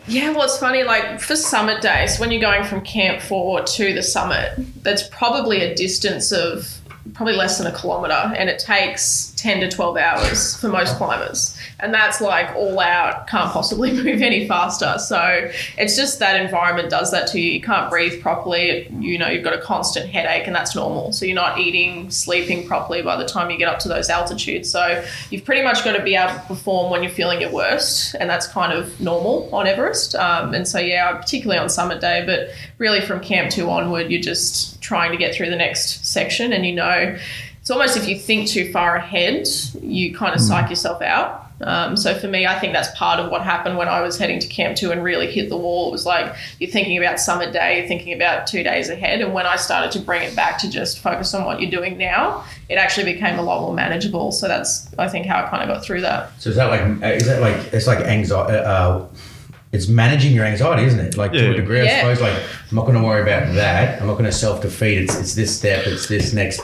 Yeah, well, it's funny. Like for summit days, when you're going from Camp Four to the summit, that's probably a distance of probably less than a kilometer, and it takes ten to twelve hours for most climbers. And that's like all out, can't possibly move any faster. So it's just that environment does that to you. You can't breathe properly. You know, you've got a constant headache, and that's normal. So you're not eating, sleeping properly by the time you get up to those altitudes. So you've pretty much got to be able to perform when you're feeling your worst, and that's kind of normal on Everest. Um, and so, yeah, particularly on summit day, but really from Camp 2 onward, you're just trying to get through the next section, and you know, it's almost if you think too far ahead, you kind of psych yourself out. Um, so for me, I think that's part of what happened when I was heading to Camp 2 and really hit the wall. It was like you're thinking about summer day, you're thinking about two days ahead. And when I started to bring it back to just focus on what you're doing now, it actually became a lot more manageable. So that's, I think, how I kind of got through that. So is that like uh, is that like it's like anxiety? Uh, it's managing your anxiety, isn't it? Like to a degree, I Yeah. suppose. Like I'm not going to worry about that. I'm not going to self defeat. It's it's this step. It's this next.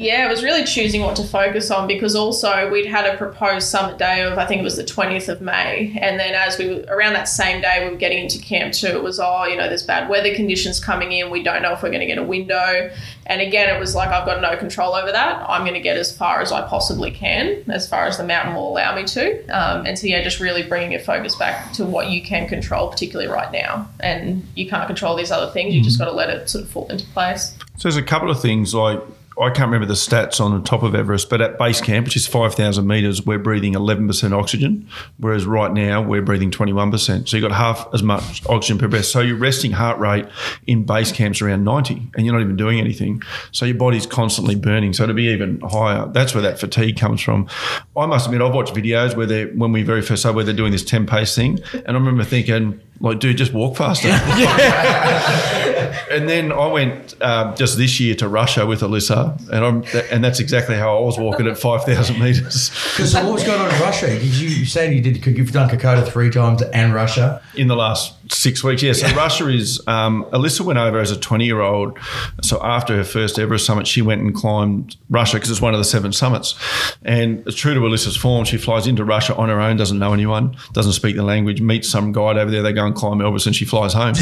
Yeah, it was really choosing what to focus on because also we'd had a proposed summit day of I think it was the twentieth of May, and then as we were around that same day we were getting into camp two, it was oh you know there's bad weather conditions coming in, we don't know if we're going to get a window, and again it was like I've got no control over that. I'm going to get as far as I possibly can, as far as the mountain will allow me to, um, and so yeah, just really bringing your focus back to what you can control, particularly right now, and you can't control these other things. You just got to let it sort of fall into place. So there's a couple of things like I can't remember the stats on the top of Everest, but at base camp, which is 5,000 meters, we're breathing 11% oxygen, whereas right now we're breathing 21%. So you've got half as much oxygen per breath. So your resting heart rate in base camp's around 90, and you're not even doing anything. So your body's constantly burning. So to be even higher, that's where that fatigue comes from. I must admit, I've watched videos where they, when we very first started, where they're doing this 10 pace thing, and I remember thinking, like, dude, just walk faster. and then I went um, just this year to Russia with Alyssa, and I'm and that's exactly how I was walking at five thousand meters Because so what was going on in Russia? Did you, you say you did? You've done Kokoda three times and Russia. in the last six weeks. Yeah, so Russia is. Um, Alyssa went over as a twenty-year-old. So after her first Everest summit, she went and climbed Russia because it's one of the seven summits. And it's true to Alyssa's form, she flies into Russia on her own, doesn't know anyone, doesn't speak the language, meets some guide over there. They go and climb Elbrus, and she flies home.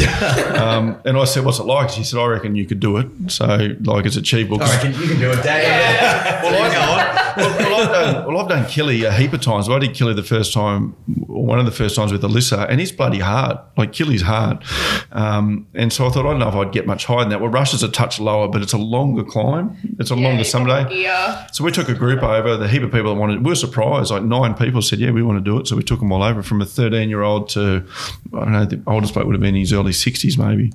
um, and I said, "What's it like?" She said, "I reckon you could do it." So like it's achievable. I reckon you can do it, Dave. Well, I, well, I've done, well, I've done Killy a heap of times. I did Killy the first time, or one of the first times with Alyssa, and he's bloody hard. Like Killy's hard. Um, and so I thought, I don't know if I'd get much higher than that. Well, Russia's a touch lower, but it's a longer climb. It's a Yeah, longer you've summer day. gear. So we took a group over. The heap of people that wanted. We were surprised. Like nine people said, "Yeah, we want to do it." So we took them all over, from a thirteen-year-old to I don't know. The oldest bloke would have been in his early sixties, maybe.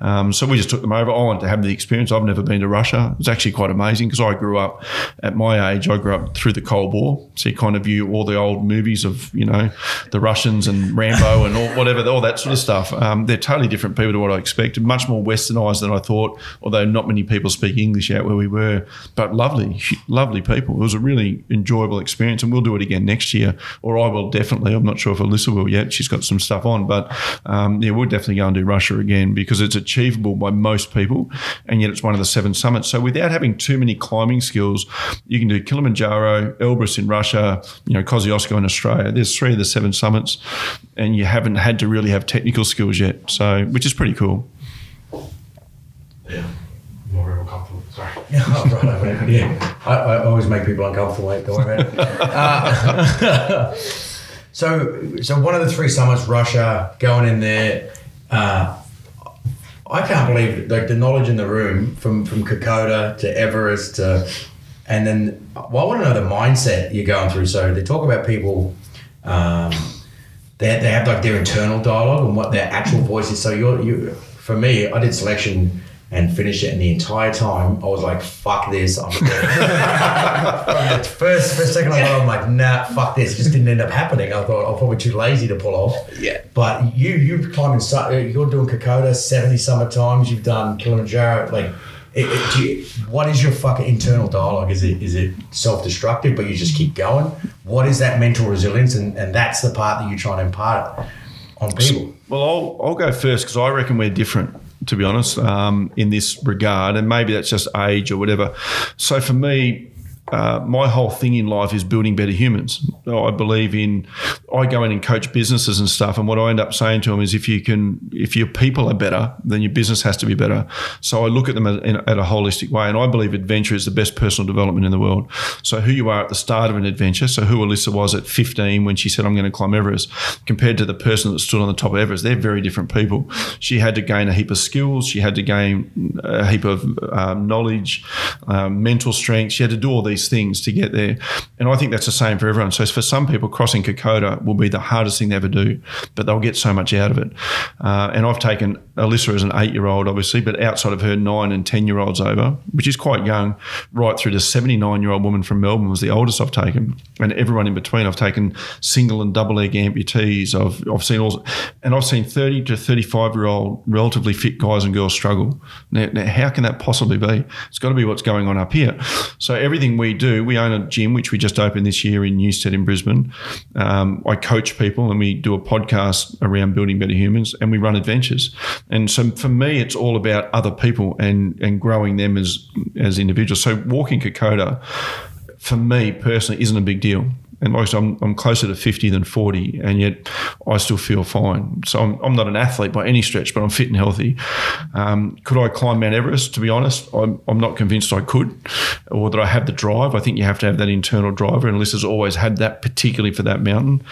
Um, so we just took them over. I wanted to have the experience. I've never been to Russia. It's actually quite amazing because I grew up at my age. I grew up through the Cold War, so you kind of view all the old movies of you know the Russians and Rambo and all whatever, all that sort of stuff. Um, they're totally different people to what I expected. Much more westernized than I thought. Although not many people speak English out where we were, but lovely, lovely people. It was a really enjoyable experience, and we'll do it again next year, or I will definitely. I'm not sure if Alyssa will yet. She's got some stuff on, but um, yeah, we'll definitely go and do Russia again because it's achievable by most people, and yet it's one of the seven summits. So without having too many climbing skills, you can do Kilimanjaro, Elbrus in Russia, you know, Kosciuszko in Australia. There's three of the seven summits, and you haven't had to really have technical skills yet. So, which is pretty cool. Yeah. More real comfortable. Sorry. oh, right. Yeah. I, I always make people uncomfortable, mate. Don't worry about it. Uh, so, so one of the three summits, Russia, going in there. Uh, I can't believe like the knowledge in the room from from Kokoda to Everest to, and then well, I want to know the mindset you're going through. So they talk about people. Um, they, they have like their internal dialogue and what their actual voice is. So you're you for me, I did selection and finished it, and the entire time I was like, "Fuck this!" I'm the first first second I got, I'm like, "Nah, fuck this." It just didn't end up happening. I thought I'm probably too lazy to pull off. Yeah. But you you climbing, su- uh, you're doing Kokoda seventy summer times. You've done Kilimanjaro, like. It, it, you, what is your fucking internal dialogue? Is it is it self destructive, but you just keep going? What is that mental resilience, and, and that's the part that you try and impart on people. Well, I'll, I'll go first because I reckon we're different, to be honest, um, in this regard. And maybe that's just age or whatever. So for me, uh, my whole thing in life is building better humans. I believe in. I go in and coach businesses and stuff, and what I end up saying to them is, if you can, if your people are better, then your business has to be better. So I look at them at, at a holistic way, and I believe adventure is the best personal development in the world. So who you are at the start of an adventure, so who Alyssa was at 15 when she said, "I'm going to climb Everest," compared to the person that stood on the top of Everest, they're very different people. She had to gain a heap of skills. She had to gain a heap of um, knowledge, um, mental strength. She had to do all these things to get there. And I think that's the same for everyone. So for some people, crossing Kokoda will be the hardest thing they ever do, but they'll get so much out of it. Uh, and I've taken Alyssa as an eight-year-old, obviously, but outside of her nine and ten-year-olds over, which is quite young, right through to seventy-nine-year-old woman from Melbourne was the oldest I've taken, and everyone in between. I've taken single and double leg amputees. I've I've seen all, and I've seen thirty to thirty-five-year-old relatively fit guys and girls struggle. Now, now how can that possibly be? It's got to be what's going on up here. So everything we do, we own a gym which we just opened this year in Newstead in Brisbane. Um, I coach people and we do a podcast around building better humans, and we run adventures. And so for me, it's all about other people and and growing them as as individuals. So walking Kokoda, for me personally, isn't a big deal. And like I'm, I'm closer to 50 than 40, and yet I still feel fine. So I'm, I'm not an athlete by any stretch, but I'm fit and healthy. Um, could I climb Mount Everest? To be honest, I'm, I'm not convinced I could, or that I have the drive. I think you have to have that internal driver, and Alyssa's always had that, particularly for that mountain.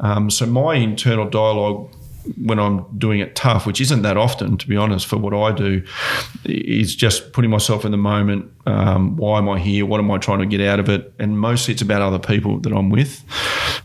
Um, so my internal dialogue when I'm doing it tough, which isn't that often, to be honest, for what I do, is just putting myself in the moment. Um, why am I here? What am I trying to get out of it? And mostly it's about other people that I'm with.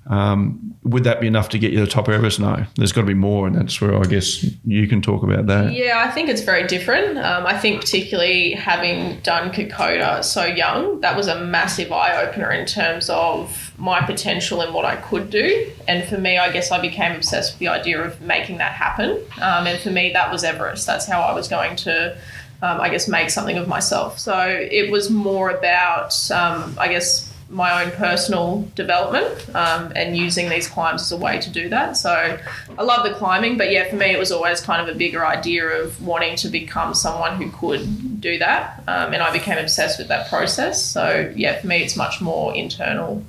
Um, would that be enough to get you to the top of Everest? No, there's got to be more, and that's where I guess you can talk about that. Yeah, I think it's very different. Um, I think particularly having done Kokoda so young, that was a massive eye opener in terms of my potential and what I could do. And for me, I guess I became obsessed with the idea of making that happen. Um, and for me, that was Everest. That's how I was going to, um, I guess, make something of myself. So it was more about, um, I guess, my own personal development um, and using these climbs as a way to do that. So I love the climbing, but yeah, for me, it was always kind of a bigger idea of wanting to become someone who could do that. Um, and I became obsessed with that process. So yeah, for me, it's much more internal.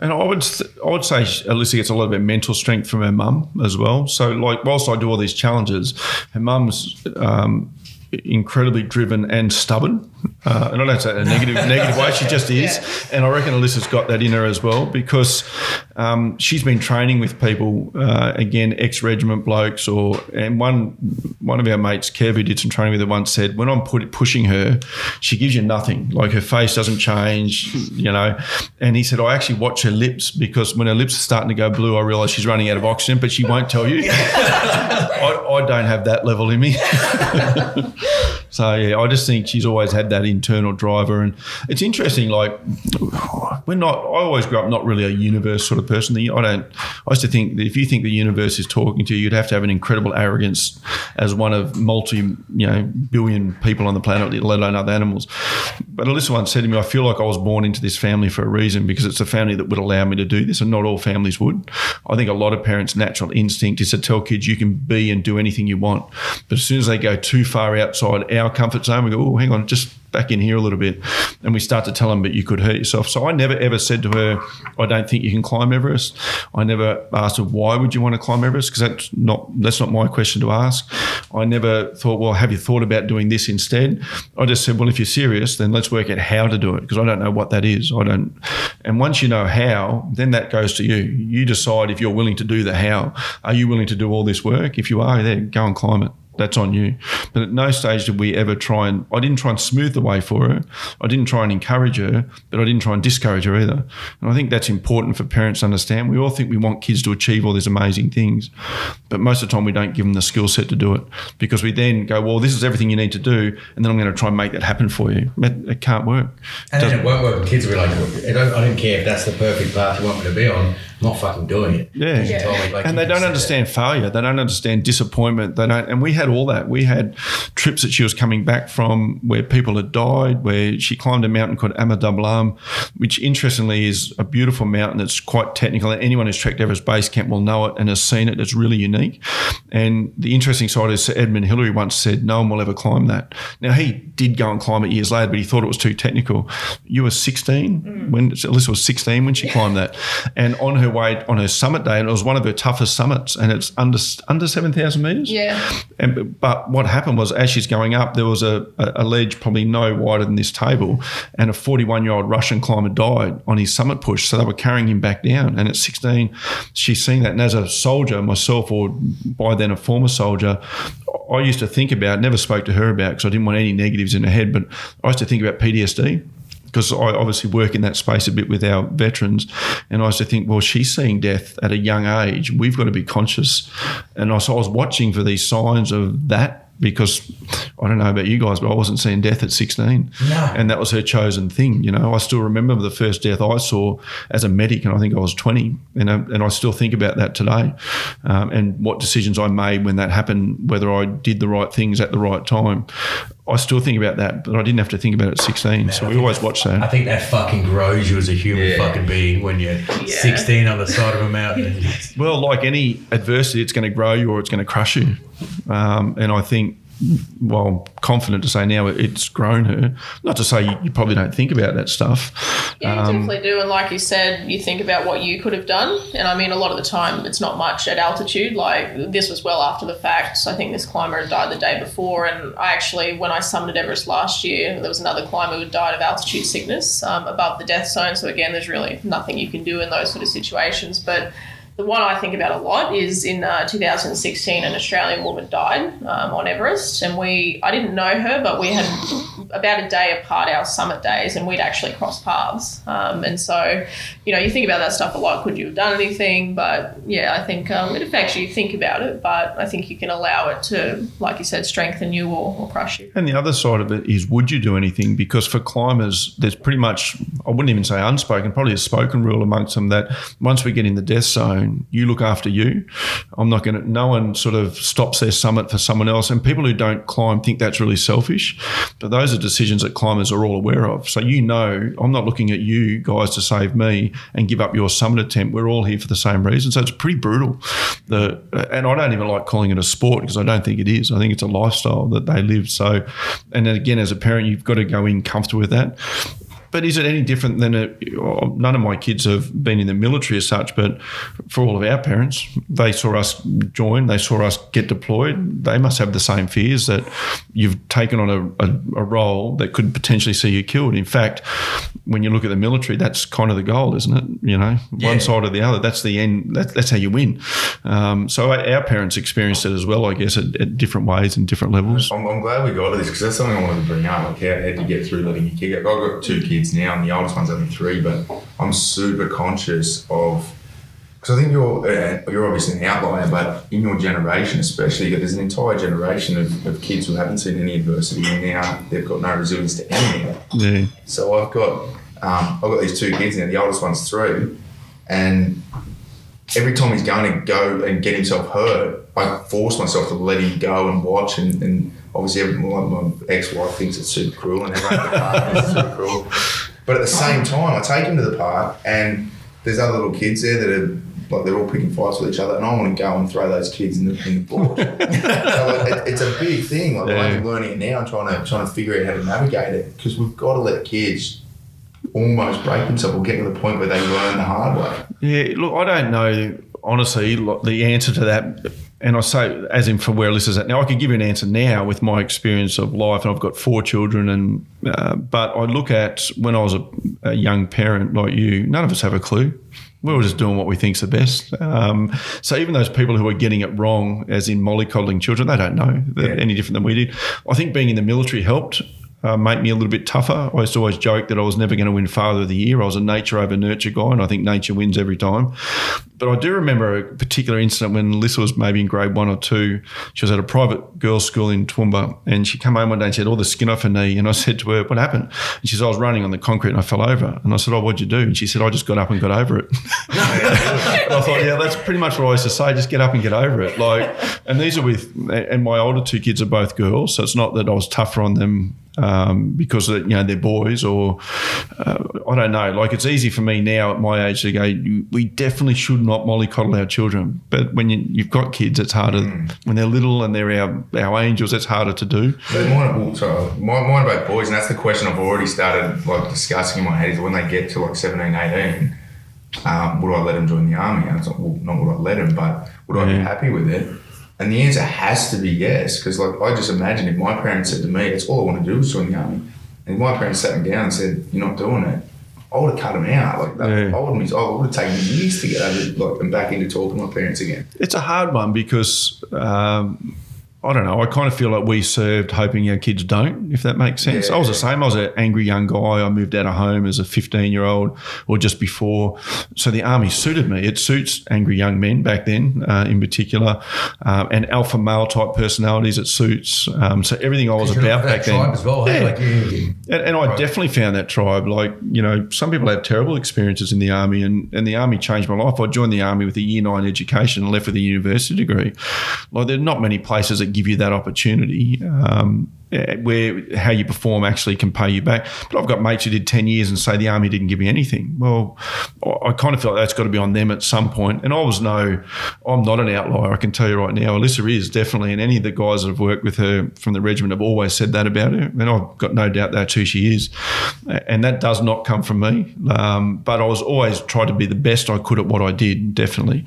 And I would I would say Alyssa gets a lot of her mental strength from her mum as well. So like whilst I do all these challenges, her mum's um, incredibly driven and stubborn. Uh, and I don't say that in a negative, negative way. She just is. And I reckon Alyssa's got that in her as well because um, she's been training with people, uh, again, ex regiment blokes. or And one one of our mates, Kev, who did some training with her once said, when I'm put, pushing her, she gives you nothing. Like her face doesn't change, you know. And he said, I actually watch her lips because when her lips are starting to go blue, I realise she's running out of oxygen, but she won't tell you. I, I don't have that level in me. so yeah, I just think she's always had that internal driver, and it's interesting. Like we're not. I always grew up not really a universe sort of person. I don't. I used to think that if you think the universe is talking to you, you'd have to have an incredible arrogance as one of multi, you know, billion people on the planet, let alone other animals. But Alyssa once said to me, "I feel like I was born into this family for a reason because it's a family that would allow me to do this, and not all families would." I think a lot of parents' natural instinct is to tell kids you can be and do anything you want, but as soon as they go too far outside our comfort zone, we go, "Oh, hang on, just." back in here a little bit. And we start to tell them, but you could hurt yourself. So I never ever said to her, I don't think you can climb Everest. I never asked her, why would you want to climb Everest? Because that's not, that's not my question to ask. I never thought, well, have you thought about doing this instead? I just said, well, if you're serious, then let's work out how to do it because I don't know what that is. I don't. And once you know how, then that goes to you. You decide if you're willing to do the how. Are you willing to do all this work? If you are, there, go and climb it that's on you. But at no stage did we ever try and, I didn't try and smooth the way for her. I didn't try and encourage her, but I didn't try and discourage her either. And I think that's important for parents to understand. We all think we want kids to achieve all these amazing things, but most of the time we don't give them the skill set to do it because we then go, well, this is everything you need to do. And then I'm going to try and make that happen for you. It, it can't work. And then it won't work. Kids will be like, I don't, I don't care if that's the perfect path you want me to be on not fucking doing it. Yeah. Me, like, and they don't understand that. failure. They don't understand disappointment. They don't. And we had all that. We had trips that she was coming back from where people had died, where she climbed a mountain called Ama Dablam, which interestingly is a beautiful mountain that's quite technical. Anyone who's trekked Everest Base Camp will know it and has seen it. It's really unique. And the interesting side is Sir Edmund Hillary once said, no one will ever climb that. Now, he did go and climb it years later, but he thought it was too technical. You were 16 mm. when Alyssa was 16 when she climbed that. And on her way on her summit day, and it was one of her toughest summits, and it's under under seven thousand meters. Yeah. And but what happened was, as she's going up, there was a, a ledge probably no wider than this table, and a forty-one year old Russian climber died on his summit push, so they were carrying him back down. And at sixteen, she's seen that, and as a soldier myself, or by then a former soldier, I used to think about, never spoke to her about because I didn't want any negatives in her head, but I used to think about PTSD because I obviously work in that space a bit with our veterans. And I used to think, well, she's seeing death at a young age. We've got to be conscious. And I, so I was watching for these signs of that because I don't know about you guys, but I wasn't seeing death at 16. No. And that was her chosen thing. You know, I still remember the first death I saw as a medic, and I think I was 20. And, I, and I still think about that today um, and what decisions I made when that happened, whether I did the right things at the right time. I still think about that, but I didn't have to think about it at 16. Man, so we always watch that. I think that fucking grows you as a human yeah. fucking being when you're yeah. 16 on the side of a mountain. well, like any adversity, it's going to grow you or it's going to crush you. Um, and I think well, confident to say now it's grown her. Not to say you, you probably don't think about that stuff. Yeah, you um, definitely do. And like you said, you think about what you could have done. And I mean, a lot of the time, it's not much at altitude. Like this was well after the fact. So I think this climber had died the day before. And I actually, when I summited Everest last year, there was another climber who died of altitude sickness um, above the death zone. So again, there's really nothing you can do in those sort of situations. But the one I think about a lot is in uh, 2016, an Australian woman died um, on Everest, and we I didn't know her, but we had about a day apart our summit days, and we'd actually crossed paths. Um, and so, you know, you think about that stuff a lot. Could you have done anything? But yeah, I think um, it affects you. Think about it, but I think you can allow it to, like you said, strengthen you or, or crush you. And the other side of it is, would you do anything? Because for climbers, there's pretty much I wouldn't even say unspoken, probably a spoken rule amongst them that once we get in the death zone you look after you. I'm not going to, no one sort of stops their summit for someone else. And people who don't climb think that's really selfish. But those are decisions that climbers are all aware of. So you know, I'm not looking at you guys to save me and give up your summit attempt. We're all here for the same reason. So it's pretty brutal. The, and I don't even like calling it a sport because I don't think it is. I think it's a lifestyle that they live. So, and then again, as a parent, you've got to go in comfortable with that but is it any different than a, none of my kids have been in the military as such, but for all of our parents, they saw us join, they saw us get deployed. They must have the same fears that you've taken on a, a, a role that could potentially see you killed. In fact, when you look at the military, that's kind of the goal, isn't it? You know, Yeah. one side or the other. That's the end. That's, that's how you win. Um, so our our parents experienced it as well, I guess, at, at different ways and different levels. I'm, I'm glad we got to this because that's something I wanted to bring up. Like, how, how do you get through letting your kid go? I've got two kids now, and the oldest one's only three, but I'm super conscious of. Because I think you're uh, you're obviously an outlier, but in your generation, especially, there's an entire generation of, of kids who haven't seen any adversity, and now they've got no resilience to anything. Yeah. So I've got um, I've got these two kids now. The oldest one's three, and every time he's going to go and get himself hurt, I force myself to let him go and watch. And, and obviously, my, my ex-wife thinks it's super cruel, and everyone at the park thinks it's super cruel. But at the same time, I take him to the park, and there's other little kids there that are. Like they're all picking fights with each other, and I want to go and throw those kids in the in the bush. so it, it's a big thing. Like I'm learning it now and trying to trying to figure out how to navigate it because we've got to let kids almost break themselves or get to the point where they learn the hard way. Yeah, look, I don't know honestly the answer to that. And I say, as in for where Alyssa's at now, I could give you an answer now with my experience of life, and I've got four children. And uh, but I look at when I was a, a young parent like you, none of us have a clue. We were just doing what we think's the best. Um, so even those people who are getting it wrong, as in mollycoddling children, they don't know Yeah. any different than we did. I think being in the military helped uh, make me a little bit tougher. I used to always joke that I was never going to win Father of the Year. I was a nature over nurture guy, and I think nature wins every time. But I do remember a particular incident when Lissa was maybe in grade one or two. She was at a private girls' school in Toowoomba, and she came home one day and she had all the skin off her knee. And I said to her, "What happened?" And she said, "I was running on the concrete and I fell over." And I said, "Oh, what'd you do?" And she said, "I just got up and got over it." I thought, yeah, that's pretty much what I used to say. Just get up and get over it. Like, and these are with, and my older two kids are both girls, so it's not that I was tougher on them um, because you know they're boys or uh, I don't know. Like, it's easy for me now at my age to go. We definitely should not mollycoddle our children, but when you, you've got kids, it's harder. When they're little and they're our our angels, it's harder to do. But mine, well, sorry, mine, mine are boys, and that's the question I've already started like discussing in my head is when they get to like 17, 18, um, would I let them join the army? And it's like, well, not would I let them, but would I be happy with it? And the answer has to be yes, because like I just imagine if my parents said to me, "It's all I want to do is join the army," and my parents sat me down and said, "You're not doing it," I would have cut them out. Like that, Yeah. I would have, I would have taken years to get over like and back into talking to my parents again. It's a hard one because um, I don't know. I kind of feel like we served hoping our kids don't, if that makes sense. I was the same. I was an angry young guy. I moved out of home as a 15 year old or just before. So the army suited me. It suits angry young men back then, uh, in particular, um, and alpha male type personalities. It suits. Um, so everything I was about back then. as well. Yeah. Like you, And, and I definitely found that tribe. Like, you know, some people have terrible experiences in the army, and, and the army changed my life. I joined the army with a year nine education and left with a university degree. Like, there are not many places that give you that opportunity. Um, where how you perform actually can pay you back. But I've got mates who did 10 years and say the army didn't give me anything. Well, I, I kind of feel like that's got to be on them at some point. And I was no, I'm not an outlier. I can tell you right now. Alyssa is definitely, and any of the guys that have worked with her from the regiment have always said that about her. And I've got no doubt that's who she is. And that does not come from me. Um, but I was always tried to be the best I could at what I did, definitely.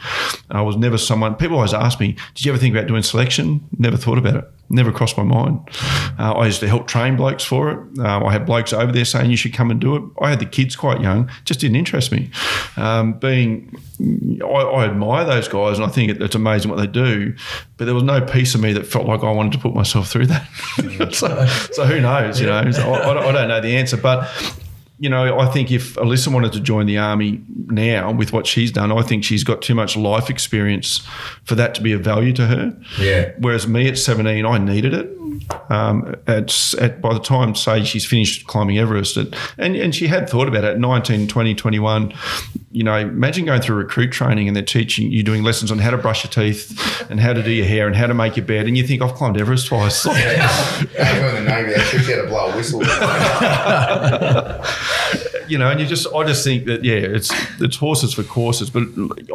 I was never someone, people always ask me, did you ever think about doing selection? Never thought about it. Never crossed my mind. Uh, I used to help train blokes for it. Um, I had blokes over there saying you should come and do it. I had the kids quite young, just didn't interest me. Um, being, I, I admire those guys and I think it, it's amazing what they do, but there was no piece of me that felt like I wanted to put myself through that. so, so who knows? You know, So I, I don't- I don't know the answer, but you know, I think if Alyssa wanted to join the army now with what she's done, I think she's got too much life experience for that to be of value to her. Yeah. Whereas me at 17, I needed it. Um, at, at by the time, say, she's finished climbing Everest, it, and, and she had thought about it at 19, 20, 21. You know, imagine going through recruit training and they're teaching you doing lessons on how to brush your teeth and how to do your hair and how to make your bed. And you think, I've climbed Everest twice. Yeah, in the Navy, they teach you how to blow a whistle. you know, and you just, I just think that, yeah, it's it's horses for courses. But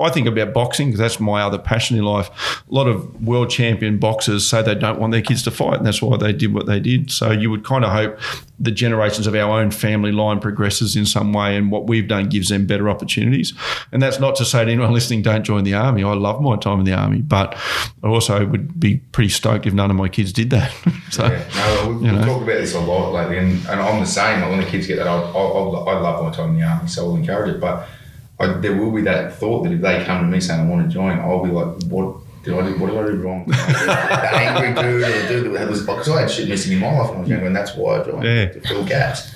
I think about boxing because that's my other passion in life. A lot of world champion boxers say they don't want their kids to fight, and that's why they did what they did. So you would kind of hope the generations of our own family line progresses in some way, and what we've done gives them better opportunities. And that's not to say to anyone listening, don't join the army. I love my time in the army, but I also would be pretty stoked if none of my kids did that. so, Yeah, no, we, we talk about this a lot lately, and, and I'm the same. Like when the kids get that, I, I, I, I love my time in the army, so I'll encourage it. But I, there will be that thought that if they come to me saying I want to join, I'll be like, what did I do? What did I do wrong? the angry dude or the dude that was because I had shit missing in my life when I was younger, and that's why I joined Yeah. to fill gaps.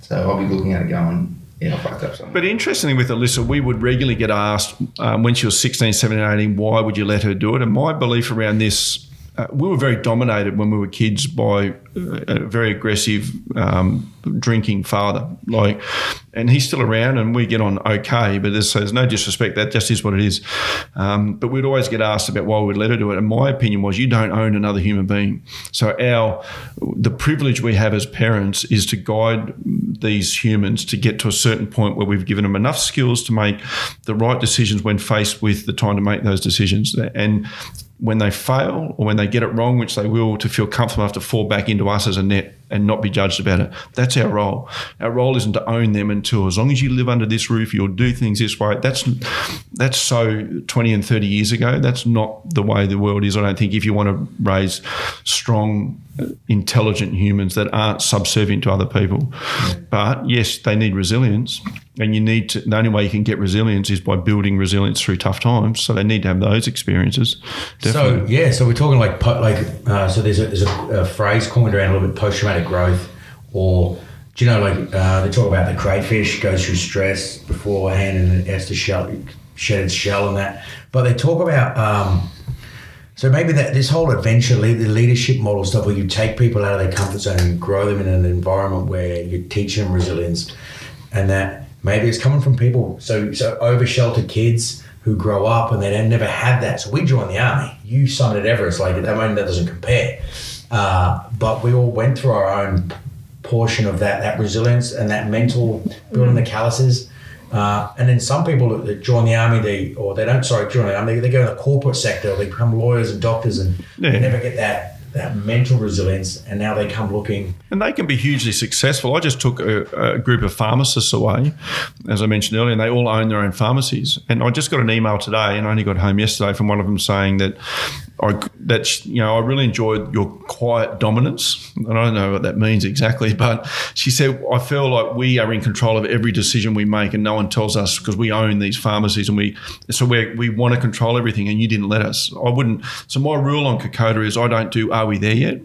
So I'll be looking at it going, yeah, I fucked up something. But interestingly, with Alyssa, we would regularly get asked um, when she was 16, 17, 18, why would you let her do it? And my belief around this, uh, we were very dominated when we were kids by uh, a very aggressive um, drinking father. Like, and he's still around, and we get on okay. But there's, there's no disrespect. That just is what it is. Um, but we'd always get asked about why we'd let her do it. And my opinion was, you don't own another human being. So our the privilege we have as parents is to guide these humans to get to a certain point where we've given them enough skills to make the right decisions when faced with the time to make those decisions. And when they fail or when they get it wrong, which they will, to feel comfortable enough to fall back into us as a net and not be judged about it. That's our role. Our role isn't to own them until as long as you live under this roof, you'll do things this way. That's that's so 20 and 30 years ago. That's not the way the world is. I don't think if you want to raise strong, intelligent humans that aren't subservient to other people. But yes, they need resilience. And you need to, the only way you can get resilience is by building resilience through tough times. So they need to have those experiences. So yeah, so we're talking like like uh, so. There's a there's a, a phrase coined around a little bit post traumatic growth, or do you know like uh, they talk about the crayfish goes through stress beforehand and it has to shell, shed its shell and that. But they talk about um, so maybe that this whole adventure the leadership model stuff where you take people out of their comfort zone and grow them in an environment where you teach them resilience, and that maybe it's coming from people so so over sheltered kids who grow up and they never had that. So we join the army. You summited Everest. Like mean, that doesn't compare. Uh, but we all went through our own portion of that that resilience and that mental building the calluses. Uh, and then some people that- join the army, they or they don't. Sorry, join the army. They, they go in the corporate sector. They become lawyers and doctors, and Yeah. they never get that that mental resilience. And now they come looking. And they can be hugely successful. I just took a, a group of pharmacists away, as I mentioned earlier, and they all own their own pharmacies. And I just got an email today, and I only got home yesterday from one of them saying that I that you know I really enjoyed your quiet dominance. And I don't know what that means exactly, but she said I feel like we are in control of every decision we make, and no one tells us because we own these pharmacies, and we so we we want to control everything, and you didn't let us. I wouldn't. So my rule on Kokoda is I don't do. Are we there yet?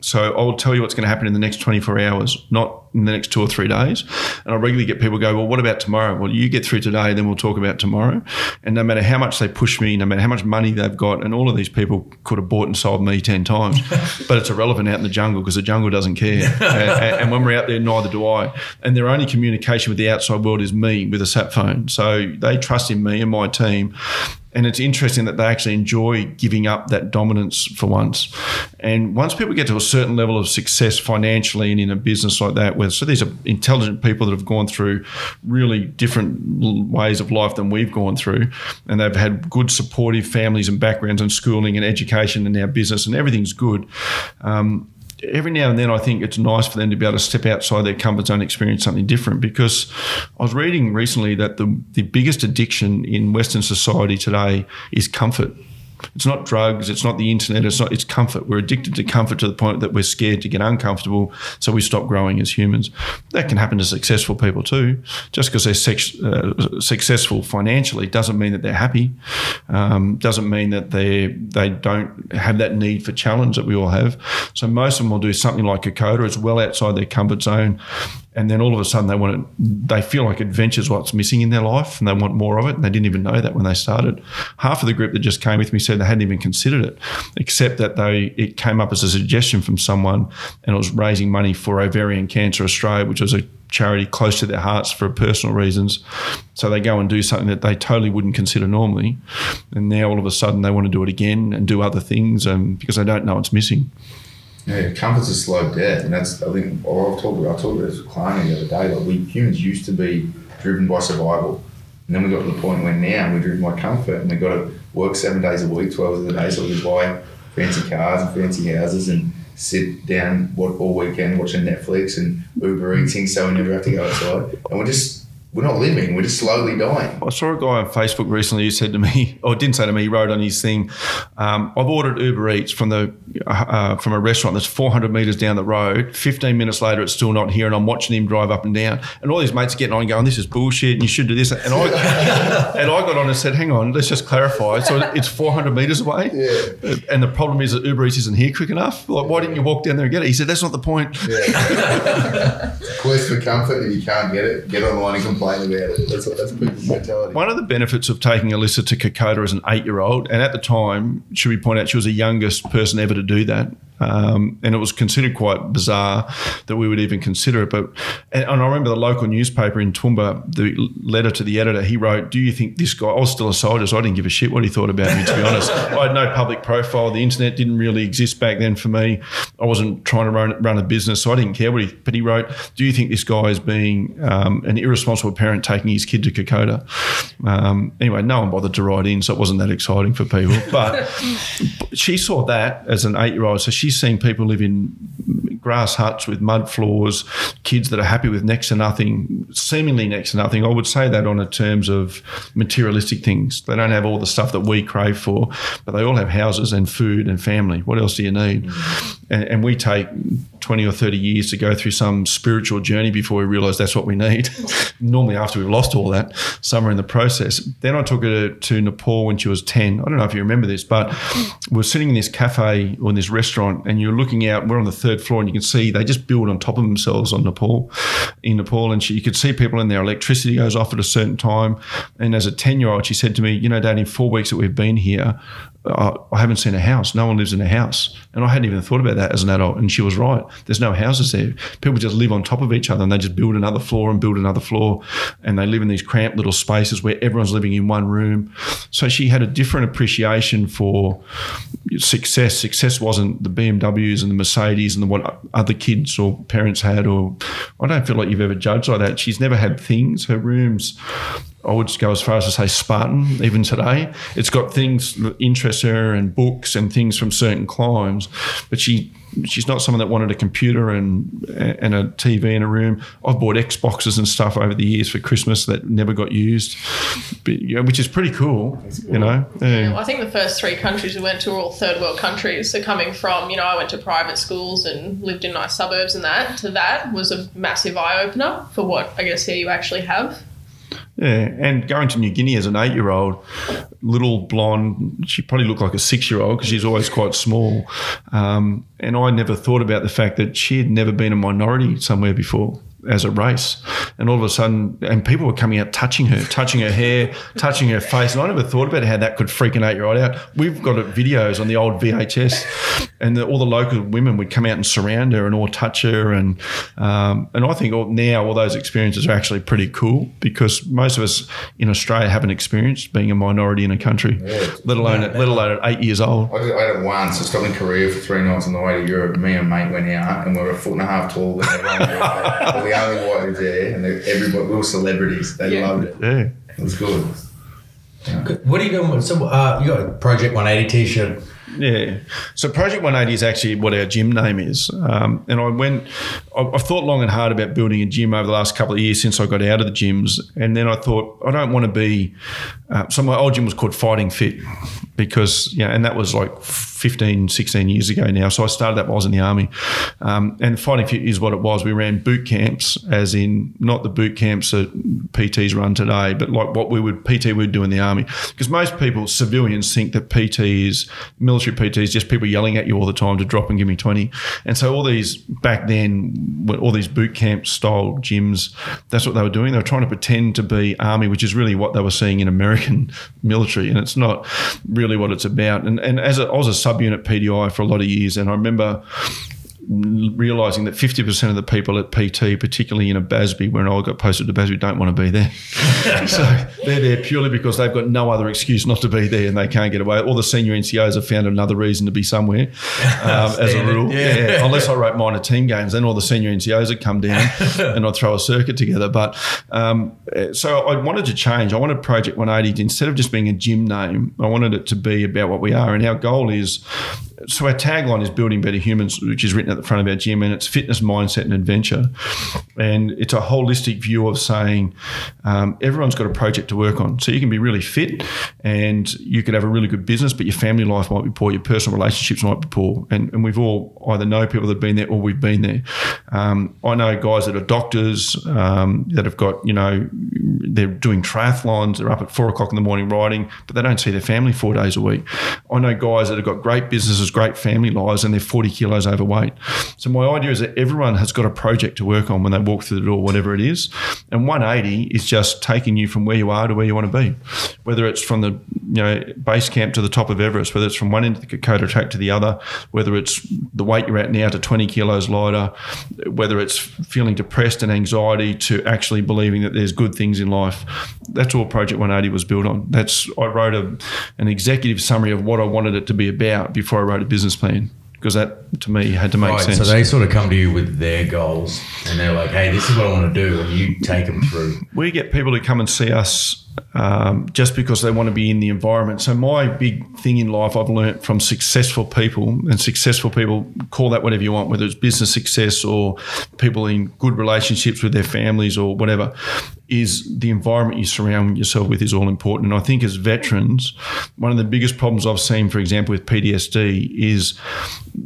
So I will tell you what's going to happen in the next 24 hours, not in the next two or three days. And I regularly get people go, well, what about tomorrow? Well, you get through today, then we'll talk about tomorrow. And no matter how much they push me, no matter how much money they've got, and all of these people could have bought and sold me 10 times, but it's irrelevant out in the jungle because the jungle doesn't care. and, and- and when we're out there, neither do I. And their only communication with the outside world is me with a sat phone. So they trust in me and my team. And it's interesting that they actually enjoy giving up that dominance for once. And once people get to a certain level of success financially and in a business like that, where so these are intelligent people that have gone through really different ways of life than we've gone through, and they've had good supportive families and backgrounds and schooling and education and now business and everything's good. Um, every now and then I think it's nice for them to be able to step outside their comfort zone and experience something different because I was reading recently that the, the biggest addiction in Western society today is comfort. It's not drugs, it's not the internet, it's not it's comfort. We're addicted to comfort to the point that we're scared to get uncomfortable, so we stop growing as humans. That can happen to successful people too. Just because they're sex, uh, successful financially doesn't mean that they're happy. Um, doesn't mean that they they don't have that need for challenge that we all have. So most of them will do something like Kokoda. It's well outside their comfort zone, and then all of a sudden they want to. They feel like adventure's what's missing in their life, and they want more of it. And they didn't even know that when they started. Half of the group that just came with me said they hadn't even considered it, except that they it came up as a suggestion from someone, and it was raising money for Ovarian Cancer Australia, which was a charity close to their hearts for personal reasons. So they go and do something that they totally wouldn't consider normally, and now all of a sudden they want to do it again and do other things um, because they don't know it's missing. Yeah, comfort's a slow death, and that's I think oh, I've talked about. I talked about this with Clarny the other day. Like we humans used to be driven by survival, and then we got to the point where now we're driven by comfort, and we got to work seven days a week, twelve of the day, so we buy fancy cars and fancy houses and sit down what, all weekend watching Netflix and Uber eating, so we never have to go outside. And we're just we're not living. We're just slowly dying. I saw a guy on Facebook recently who said to me, or didn't say to me, he wrote on his thing, um, I've ordered Uber Eats from the uh, from a restaurant that's 400 metres down the road. 15 minutes later, it's still not here, and I'm watching him drive up and down. And all his mates are getting on going, this is bullshit, and you should do this. And I, and I got on and said, hang on, let's just clarify. So it's 400 metres away. Yeah. And the problem is that Uber Eats isn't here quick enough. Like, why didn't you walk down there and get it? He said, that's not the point. Yeah. Quest for comfort. If you can't get it, get online and complain about it. That's that's mentality. One of the benefits of taking Alyssa to Kokoda as an eight year old, and at the time, should we point out, she was the youngest person ever to do that. Um, and it was considered quite bizarre that we would even consider it. But and, I remember the local newspaper in Toowoomba, the letter to the editor, he wrote, "Do you think this guy?" I was still a soldier, so I didn't give a shit what he thought about me. To be honest, I had no public profile. The internet didn't really exist back then for me. I wasn't trying to run, run a business, so I didn't care what he. But he wrote, "Do you think this guy is being um, an irresponsible parent taking his kid to Kokoda?" Um, anyway, no one bothered to write in, so it wasn't that exciting for people. But she saw that as an eight-year-old, so she's seen people live in grass huts with mud floors, kids that are happy with next to nothing, seemingly next to nothing. I would say that on a terms of materialistic things. They don't have all the stuff that we crave for, but they all have houses and food and family. What else do you need? Mm. And, and we take 20 or 30 years to go through some spiritual journey before we realize that's what we need. Normally, after we've lost all that, somewhere in the process. Then I took her to Nepal when she was 10. I don't know if you remember this, but we're sitting in this cafe or in this restaurant, and you're looking out. We're on the third floor, and you can see they just build on top of themselves on Nepal, in Nepal. And she, you could see people in there. Electricity goes off at a certain time. And as a 10 year old, she said to me, You know, Dad, in four weeks that we've been here, I, I haven't seen a house. No one lives in a house. And I hadn't even thought about that as an adult. And she was right. There's no houses there. People just live on top of each other and they just build another floor and build another floor. And they live in these cramped little spaces where everyone's living in one room. So she had a different appreciation for success. Success wasn't the BMWs and the Mercedes and the what other kids or parents had. Or I don't feel like you've ever judged like that. She's never had things. Her rooms I would go as far as to say Spartan, even today. It's got things that interest her and books and things from certain climes, but she she's not someone that wanted a computer and and a TV in a room. I've bought Xboxes and stuff over the years for Christmas that never got used, but, you know, which is pretty cool, you know. Yeah. Well, I think the first three countries we went to were all third world countries. So coming from, you know, I went to private schools and lived in nice suburbs and that to that was a massive eye opener for what I guess here you actually have. Yeah, and going to New Guinea as an eight-year-old, little blonde, she probably looked like a six-year-old because she's always quite small. Um, and I never thought about the fact that she had never been a minority somewhere before as a race. And all of a sudden, and people were coming out touching her, touching her hair, touching her face. And I never thought about how that could freak an eight-year-old out. We've got videos on the old VHS, and the, all the local women would come out and surround her and all touch her. And um, and I think all, now all those experiences are actually pretty cool because most of us in Australia haven't experienced being a minority in a country, Yeah. let alone at, let alone at eight years old. I, did, I had it once. I stopped in Korea for three nights on the way to Europe. Me and mate went out, and we were a foot and a half tall. And everyone was the only whites there, and everybody, we were celebrities. They Yeah. loved it. Yeah. It was good. What are you doing? With, so uh, you got a Project 180 T-shirt. Yeah. So Project 180 is actually what our gym name is. Um, and I went, I- I've thought long and hard about building a gym over the last couple of years since I got out of the gyms. And then I thought, I don't want to be, uh, so my old gym was called Fighting Fit because, yeah, and that was like 15, 16 years ago now. So I started that while I was in the army. Um, and Fighting Fit is what it was. We ran boot camps, as in not the boot camps that PTs run today, but like what we would, PT would do in the army. Because most people, civilians, think that PT is, military PT is just people yelling at you all the time to drop and give me 20. And so all these, back then, all these boot camp style gyms, that's what they were doing. They were trying to pretend to be army, which is really what they were seeing in American military. And it's not really what it's about. And, and as a, I was a subunit PDI for a lot of years, and I remember realizing that 50% of the people at PT, particularly in a Basby, when I got posted to Basby, don't want to be there. so they're there purely because they've got no other excuse not to be there and they can't get away. All the senior NCOs have found another reason to be somewhere um, as a rule. yeah. Unless I wrote minor team games, then all the senior NCOs would come down and I'd throw a circuit together. But um, so I wanted to change. I wanted Project 180 to, instead of just being a gym name, I wanted it to be about what we are. And our goal is so our tagline is building better humans, which is written at the front of our gym, and it's fitness, mindset, and adventure. And it's a holistic view of saying um, everyone's got a project to work on. So you can be really fit, and you could have a really good business, but your family life might be poor, your personal relationships might be poor, and, and we've all either know people that have been there or we've been there. Um, I know guys that are doctors um, that have got you know they're doing triathlons, they're up at four o'clock in the morning riding, but they don't see their family four days a week. I know guys that have got great businesses, great family lives, and they're 40 kilos overweight. So my idea is that everyone has got a project to work on when they walk through the door, whatever it is. And 180 is just taking you from where you are to where you want to be. Whether it's from the you know base camp to the top of Everest, whether it's from one end of the Kokoda track to the other, whether it's the weight you're at now to 20 kilos lighter, whether it's feeling depressed and anxiety to actually believing that there's good things in life. That's all Project 180 was built on. That's I wrote a, an executive summary of what I wanted it to be about before I wrote a business plan because that to me had to make Right, sense. so they sort of come to you with their goals, and they're like, "Hey, this is what I want to do," and you take them through. we get people to come and see us um, just because they want to be in the environment. So my big thing in life, I've learnt from successful people, and successful people call that whatever you want, whether it's business success or people in good relationships with their families or whatever, is the environment you surround yourself with is all important. And I think as veterans, one of the biggest problems I've seen, for example, with PTSD is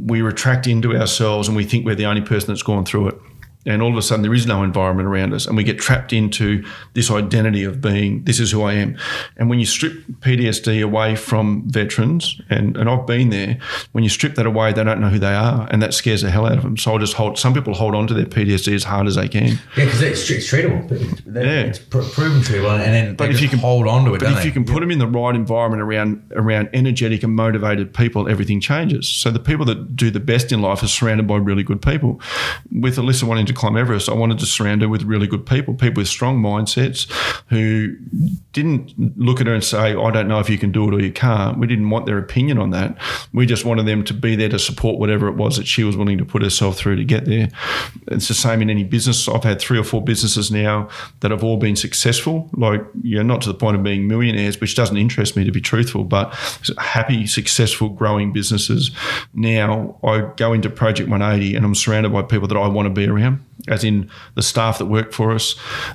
we retract into ourselves and we think we're the only person that's gone through it and all of a sudden there is no environment around us and we get trapped into this identity of being this is who i am and when you strip ptsd away from veterans and, and i've been there when you strip that away they don't know who they are and that scares the hell out of them so i'll just hold some people hold on to their ptsd as hard as they can Yeah, because it's, it's treatable. But Yeah. It's pr- proven treatable, and then But if you can- hold on to it, But if they? you can put them in the right environment around around energetic and motivated people, everything changes. So the people that do the best in life are surrounded by really good people. With Alyssa wanting to climb Everest, I wanted to surround her with really good people, people with strong mindsets who didn't look at her and say, "I don't know if you can do it or you can't." We didn't want their opinion on that. We just wanted them to be there to support whatever it was that she was willing to put herself through to get there. It's the same in any business. I've had three or four businesses now that have all been successful. Like, you know, not to the point of being millionaires, which doesn't interest me to be truthful, but happy, successful, growing businesses. Now I go into Project 180 and I'm surrounded by people that I want to be around, as in the staff that work for us,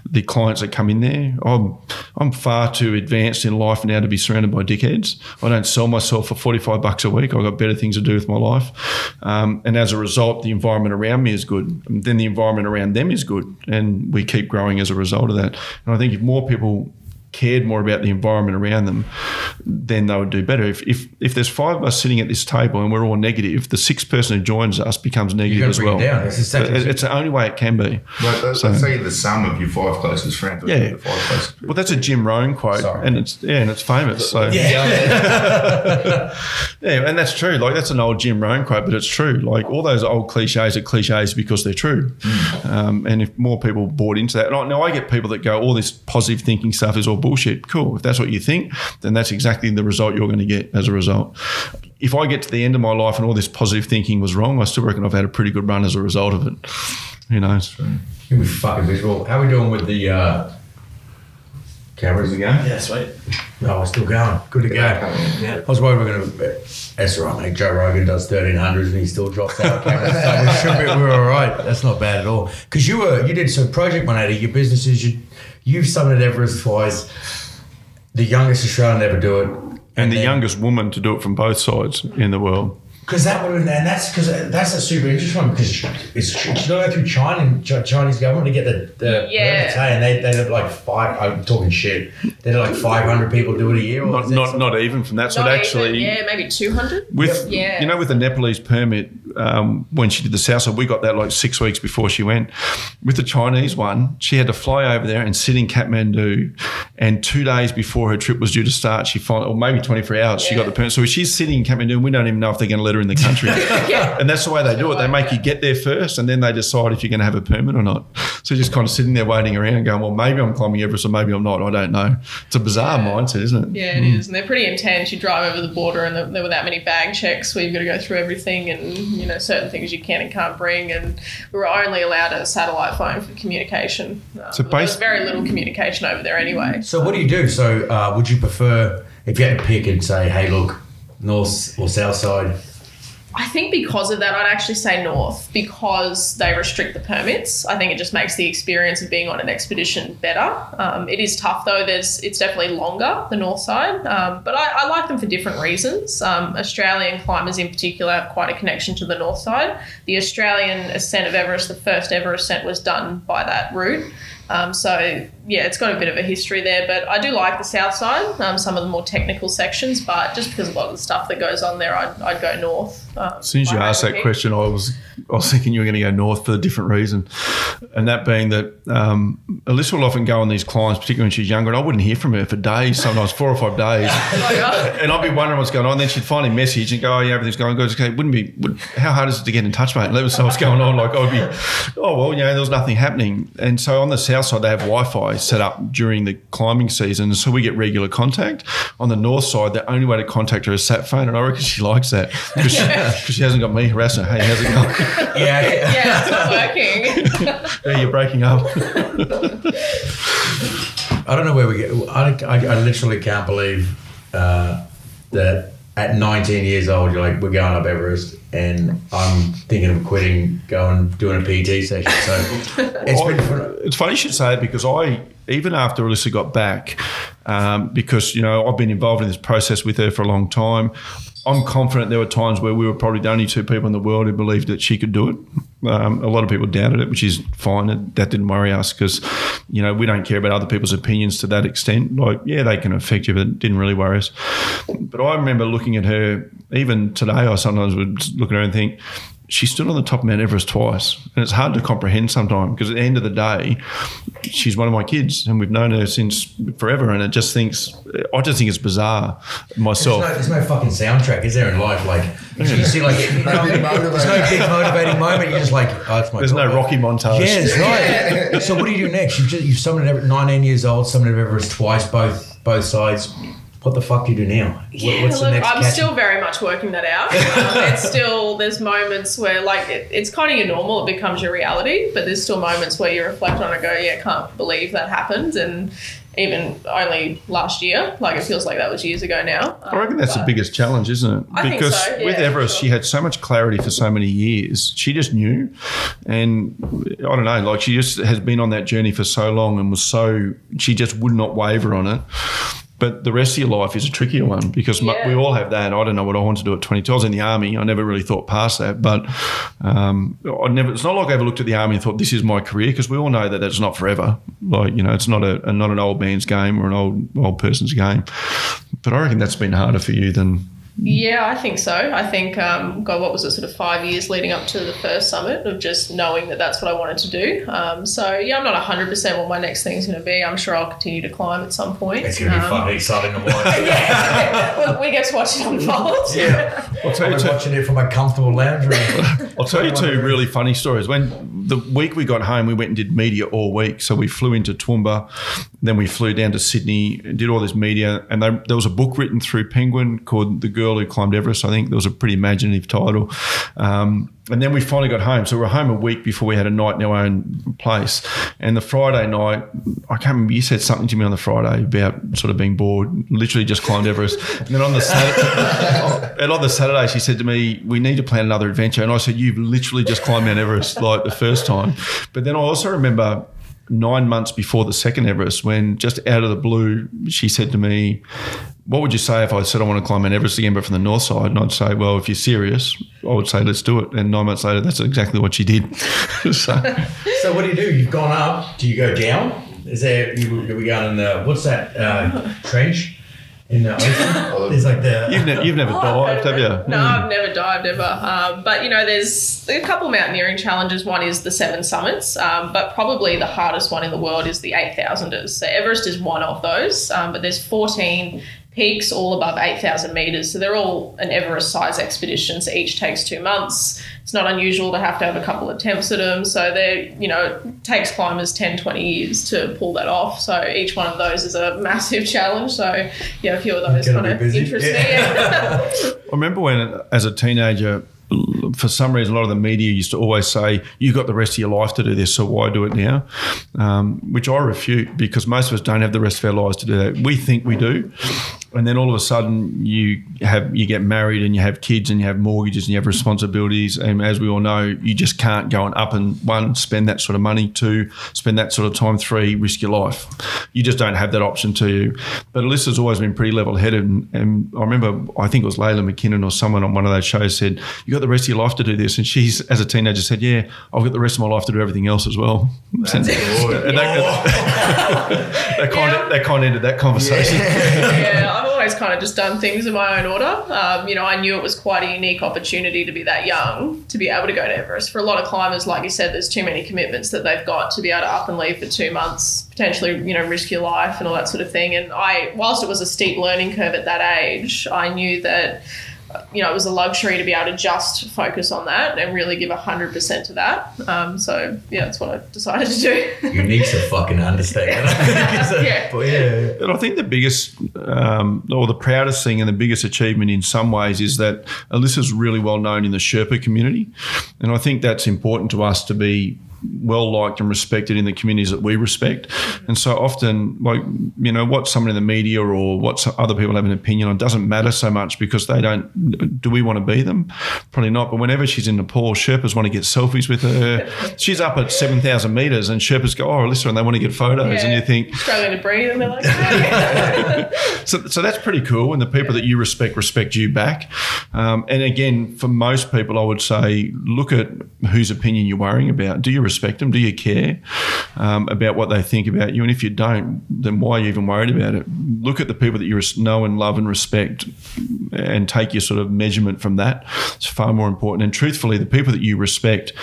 the clients that come in there. I'm, I'm far too advanced in life now to be surrounded by dickheads. I don't sell myself for 45 bucks a week. I've got better things to do with my life. Um, and as a result, the environment around me is good. And then the environment around them is good. And we keep growing as a result of that. And I think if more people cared more about the environment around them, then they would do better. If, if if there's five of us sitting at this table and we're all negative, the sixth person who joins us becomes negative gotta as bring it well. down. It's just such a- It- it's the only way it can be. Like, let's, So- let's say the sum of your five closest friends. Yeah. The five closest Well, that's a Jim Rohn quote, Sorry. and it's yeah, and it's famous. So yeah. Yeah, and that's true. Like that's an old Jim Rohn quote, but it's true. Like all those old cliches are cliches because they're true. Um, and if more people bought into that, now I get people that go, "All this positive thinking stuff is all bullshit." Cool. If that's what you think, then that's exactly the result you're going to get as a result. If I get to the end of my life and all this positive thinking was wrong, I still reckon I've had a pretty good run as a result of it. Who knows? You'll be fucking miserable. How are we doing with the uh, cameras again? Yeah, sweet. No, we're still going. Good to go. Yeah. I was worried we are going to. That's all right, mate. Joe Rogan does 1300s and he still drops out cameras. so we should be, we're all right. That's not bad at all. Because you were, you did, so Project 180, your businesses, you, you've summited Everest twice. The youngest Australian to ever do it. And the then- youngest woman to do it from both sides in the world. Because that would, and that's because that's a super interesting one because it's she's got to go through China and Chinese government to get the, the Yeah. permits, hey, and they they have like five. I'm talking shit. They have like 500 people do it a year. Or Not not something- not even from that side. Not Actually, even, yeah, maybe 200. With Yeah. you know, with the Nepalese permit, um, when she did the south side, we got that like six weeks before she went. With the Chinese one, she had to fly over there and sit in Kathmandu, and two days before her trip was due to start, she finally, or maybe twenty four hours, she got the permit. So she's sitting in Kathmandu, and we don't even know if they're going to let her in the country. Yeah. And that's the way they do it. They make you get there first, and then they decide if you're going to have a permit or not. So you're just kind of sitting there waiting around, going, "Well, maybe I'm climbing Everest, or maybe I'm not. I don't know." It's a bizarre Yeah. mindset, isn't it? Yeah, it is, and they're pretty intense. You drive over the border, and there- there were that many bag checks where you've got to go through everything, and you know certain things you can and can't bring. And we were only allowed a satellite phone for communication. Uh, So there bas- very little communication over there anyway. So what do you do? So uh, would you prefer if you had to pick and say, hey, look, north or south side? I think because of that, I'd actually say north because they restrict the permits. I think it just makes the experience of being on an expedition better. Um, it is tough though. There's it's definitely longer the north side, um, but I, I, like them for different reasons. Um, Australian climbers in particular have quite a connection to the north side. The Australian ascent of Everest, the first ever ascent, was done by that route. Um, so yeah, it's got a bit of a history there, but I do like the south side, um, some of the more technical sections. But just because a lot of the stuff that goes on there, I'd, I'd go north. Um, as soon as you asked that question, I was I was thinking you were going to go north for a different reason, and that being that um, Alyssa will often go on these climbs, particularly when she's younger, and I wouldn't hear from her for days, sometimes four or five days, and I'd be wondering what's going on. Then she'd finally message and go, "Oh yeah, everything's going good." Okay, wouldn't be. Would, how hard is it to get in touch, mate? Let us know what's going on. Like I'd be, oh well, you know, there was nothing happening, and so on the south side they have Wi-Fi set up during the climbing season, so we get regular contact. On the north side, the only way to contact her is sat phone, and I reckon she likes that because she, she, hasn't got me harassing her. Hey, how's it going? Yeah. yeah, it's not working. yeah, you're breaking up. I don't know where we get. I, I, I literally can't believe uh, that at 19 years old, you're like, we're going up Everest, and I'm thinking of quitting, going doing a PT session. So it's been. I, it's funny you should say it because I, even after Alyssa got back, um, because you know I've been involved in this process with her for a long time. I'm confident there were times where we were probably the only two people in the world who believed that she could do it. Um, a lot of people doubted it, which is fine. That didn't worry us because, you know, we don't care about other people's opinions to that extent. Like, yeah, they can affect you, but it didn't really worry us. But I remember looking at her, even today, I sometimes would look at her and think, she stood on the top of Mount Everest twice. And it's hard to comprehend sometimes because at the end of the day, she's one of my kids and we've known her since forever. And it just thinks, I just think it's bizarre myself. There's no, there's no fucking soundtrack, is there, in life? Like, you see, like, you know, there's no big motivating moment. You're just like, oh, it's my There's God. no Rocky montage. Yeah, right. so what do you do next? You've, just, you've summoned Everest, 19 years old, summoned Everest twice, both both sides. What the fuck do you do now? What- Yeah, What's the look, next I'm catch? still very much working that out. Um, it's still there's moments where like it, it's kind of your normal, it becomes your reality, but there's still moments where you reflect on it, and go, yeah, can't believe that happened, and even only last year, like it feels like that was years ago now. I reckon that's the biggest challenge, isn't it? I think because so, with Everest, sure. she had so much clarity for so many years. She just knew, and I don't know, like she just has been on that journey for so long and was so she just would not waver on it. But the rest of your life is a trickier one because Yeah. we all have that. I don't know what I want to do at 22. I was in the army. I never really thought past that. But um, I never. It's not like I ever looked at the army and thought this is my career because we all know that that's not forever. Like you know, it's not a, a not an old man's game or an old old person's game. But I reckon that's been harder for you than Yeah, I think so. I think, um, God, what was it, sort of five years leading up to the first summit of just knowing that that's what I wanted to do. Um, so, yeah, I'm not 100% what my next thing is going to be. I'm sure I'll continue to climb at some point. It's going to be Um, fucking exciting to watch. we, we get to watch it unfold. yeah. I'll tell you two, watching it from a comfortable lounge room. I'll tell you two really funny stories. When the week we got home, we went and did media all week. So we flew into Toowoomba, then we flew down to Sydney, and did all this media. And they, there was a book written through Penguin called "The Girl Who Climbed Everest." I think there was a pretty imaginative title. Um, and then we finally got home. So we were home a week before we had a night in our own place. And the Friday night, I can't remember. You said something to me on the Friday about sort of being bored. Literally just climbed Everest. And then on the Saturday, and on the Saturday, she said to me, "We need to plan another adventure." And I said, "You've literally just climbed Mount Everest like the first time." But then I also remember nine months before the second Everest, when just out of the blue, she said to me, "What would you say if I said I want to climb Mount Everest again, but from the north side?" And I'd say, "Well, if you're serious, I would say let's do it." And nine months later, that's exactly what she did. so, so what do you do? You've gone up. Do you go down? Is there? We going in the what's that uh, trench in the ocean? There's like the. you've, ne- you've never Oh, dived, have you? No, I've never dived ever. Um, but you know, there's a couple mountaineering challenges. One is the seven summits, um, but probably the hardest one in the world is the eight thousanders. So Everest is one of those, um, but there's 14 peaks all above 8,000 meters. So they're all an Everest size expedition. So each takes two months. It's not unusual to have to have a couple of attempts at them. So they, you know, it takes climbers 10, 20 years to pull that off. So each one of those is a massive challenge. So yeah, a few of those Gonna kind of be busy. interest Yeah. me. I remember when, as a teenager, for some reason, a lot of the media used to always say, "You've got the rest of your life to do this, so why do it now?" Um, which I refute because most of us don't have the rest of our lives to do that. We think we do, and then all of a sudden you have you get married and you have kids and you have mortgages and you have responsibilities. And as we all know you just can't go and up and one spend that sort of money. Two spend that sort of time. Three risk your life. You just don't have that option to you. But Alyssa's always been pretty level headed and, and I remember I think it was Layla McKinnon or someone on one of those shows said you got the rest of your life to do this. And she's as a teenager said yeah I've got the rest of my life to do everything else as well. And that, that kind of that kind of ended that conversation. Yeah, I've always kind of just done things in my own order. Um, you know, I knew it was quite a unique opportunity to be that young to be able to go to Everest. For a lot of climbers, like you said, there's too many commitments that they've got to be able to up and leave for two months, potentially, you know, risk your life and all that sort of thing. And I, whilst it was a steep learning curve at that age, I knew that you know, it was a luxury to be able to just focus on that and really give 100% to that. Um, so, yeah, that's what I decided to do. Unique's a fucking understatement. Yeah. But yeah. And I think the biggest, um, or the proudest thing, and the biggest achievement in some ways is that Alyssa's really well known in the Sherpa community, and I think that's important to us to be well liked and respected in the communities that we respect. And so often, like, you know, what someone in the media or what other people have an opinion on doesn't matter so much because they don't, do we want to be them? Probably not. But whenever she's in Nepal, Sherpas want to get selfies with her. she's up at 7,000 meters and Sherpas go, oh, listen, and they want to get photos. And you think, struggling to breathe, and they're like, hey. so, so that's pretty cool. And the people that you respect respect you back. Um, and again, for most people, I would say look at whose opinion you're worrying about. Do you respect them? Do you care um, about what they think about you? And if you don't, then why are you even worried about it? Look at the people that you know and love and respect and take your sort of measurement from that. It's far more important. And truthfully, the people that you respect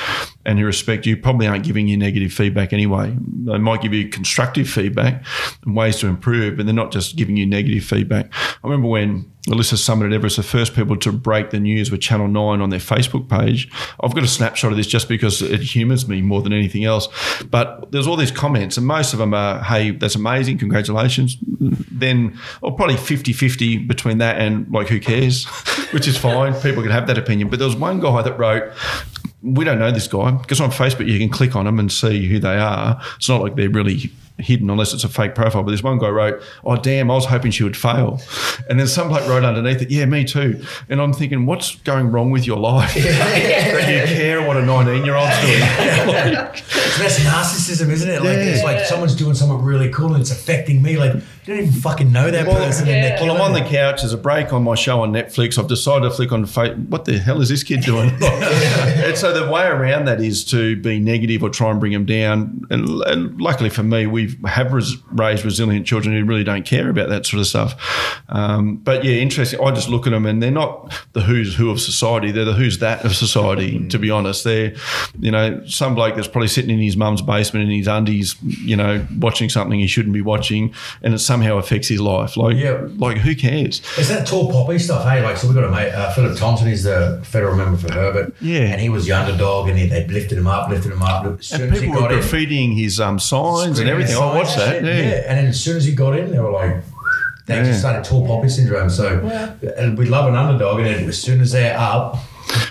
and who respect you probably aren't giving you negative feedback anyway. They might give you constructive feedback and ways to improve, but they're not just giving you negative feedback. I remember when Alyssa Summit at Everest, the first people to break the news with Channel 9 on their Facebook page. I've got a snapshot of this just because it humours me more than anything else. But there's all these comments, and most of them are, hey, that's amazing, congratulations. Then, or probably 50 50 between that and, like, who cares, which is fine. People can have that opinion. But there was one guy that wrote, we don't know this guy because on Facebook you can click on them and see who they are. It's not like they're really hidden unless it's a fake profile. But this one guy wrote, "Oh damn, I was hoping she would fail," and then some bloke wrote underneath it, "Yeah, me too." And I'm thinking, what's going wrong with your life that you care what a 19 year old's doing? Like, That's narcissism, isn't it? Like Yeah. it's like someone's doing something really cool and it's affecting me. Like you don't even fucking know that Well, person. and they're Well, I'm on the couch. There's a break on my show on Netflix. I've decided to flick on Facebook. What the hell is this kid doing? and so the way around that is to be negative or try and bring them down. And, and luckily for me, we have res- raised resilient children who really don't care about that sort of stuff. Um, but yeah, interesting. I just look at them and they're not the who's who of society. They're the who's that of society. To be honest, they're you know some bloke that's probably sitting in his mum's basement in his undies, you know, watching something he shouldn't be watching, and it somehow affects his life. Like, Yeah. like who cares? It's that tall poppy stuff, hey? Like, so we got a mate, uh, Phillip Thompson is the federal member for Herbert. Yeah. And he was the underdog and he, they lifted him up, lifted him up. As soon And as he people were got in, his um, signs and everything. at I watched signs that. and Yeah. And then as soon as he got in, they were like, they Yeah. just started tall poppy syndrome. So and we love an underdog, and as soon as they're up,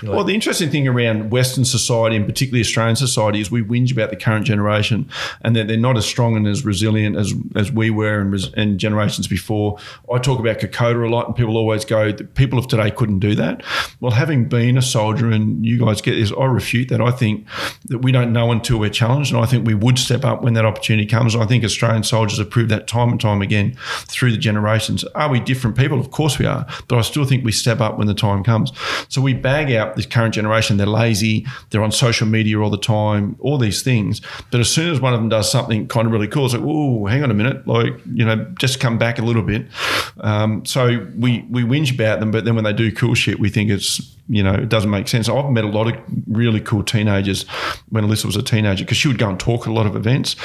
you're Well, the interesting thing around Western society, and particularly Australian society, is we whinge about the current generation and that they're not as strong and as resilient as, as we were and generations before. I talk about Kokoda a lot, and people always go, the people of today couldn't do that. Well, having been a soldier, and you guys get this, I refute that. I think that we don't know until we're challenged, and I think we would step up when that opportunity comes. I think Australian soldiers have proved that time and time again through the generations. Are we different people? Of course we are, but I still think we step up when the time comes. So we bag out this current generation. They're lazy. They're on social media all the time. All these things. But as soon as one of them does something kind of really cool, it's like, oh, hang on a minute, like you know, just come back a little bit. Um, so we we whinge about them, but then when they do cool shit, we think it's you know it doesn't make sense. I've met a lot of really cool teenagers when Alyssa was a teenager because she would go and talk at a lot of events.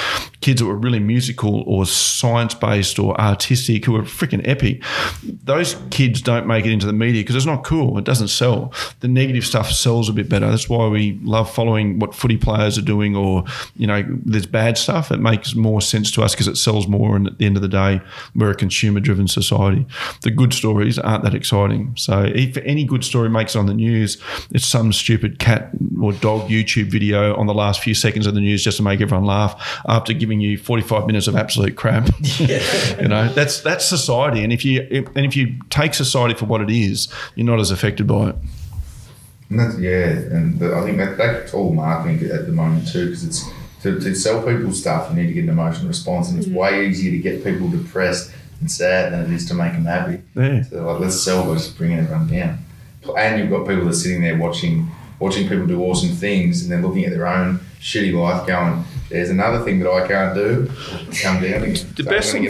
Kids that were really musical or science based or artistic who were freaking epic. Those kids don't make it into the media because it's not cool. It doesn't sell. The negative stuff sells a bit better. That's why we love following what footy players are doing or you know there's bad stuff. It makes more sense to us because it sells more. And at the end of the day, we're a consumer driven society. The good stories aren't that exciting. So if any good story makes it on the the news, it's some stupid cat or dog YouTube video on the last few seconds of the news just to make everyone laugh after giving you 45 minutes of absolute crap. you know, that's that's society, and if you and if you take society for what it is, you're not as affected by it. And that's, yeah, and the, I think that, that's all marketing at the moment too, because it's to, to sell people stuff, you need to get an emotional response, and it's mm. way easier to get people depressed and sad than it is to make them happy. Yeah. So like, let's sell by just bringing everyone down. And you've got people that are sitting there watching watching people do awesome things, and they're looking at their own shitty life, going, "There's another thing that I can't do." Come down. And The best thing,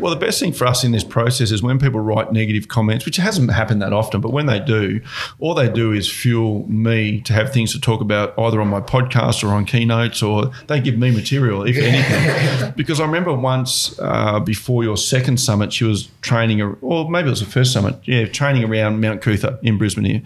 well, the best thing for us in this process is when people write negative comments, which hasn't happened that often, but when they do, all they do is fuel me to have things to talk about either on my podcast or on keynotes, or they give me material, if anything. because I remember once uh, before your second summit, she was training, or maybe it was the first summit, yeah, training around Mount Coot-tha in Brisbane here,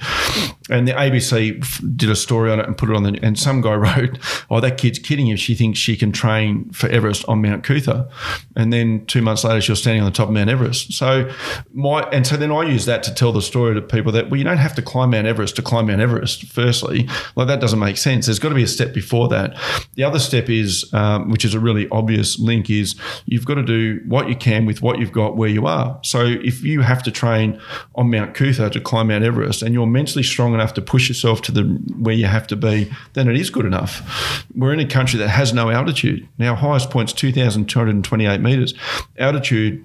and the ABC did a story on it and put it on the, and some guy wrote, "Oh, that kid's kidding if she thinks she can train for Everest on Mount Coot-tha," and then two months later she was standing on the top of Mount Everest. So my and so then I use that to tell the story to people that well, you don't have to climb Mount Everest to climb Mount Everest. Firstly, like that doesn't make sense. There's got to be a step before that. The other step is, um, which is a really obvious link, is you've got to do what you can with what you've got where you are. So if you have to train on Mount Coot-tha to climb Mount Everest, and you're mentally strong enough to push yourself to the where you have to be, then it is good enough. We're in a country that has altitude. Now, highest point's 2,228 meters. Altitude,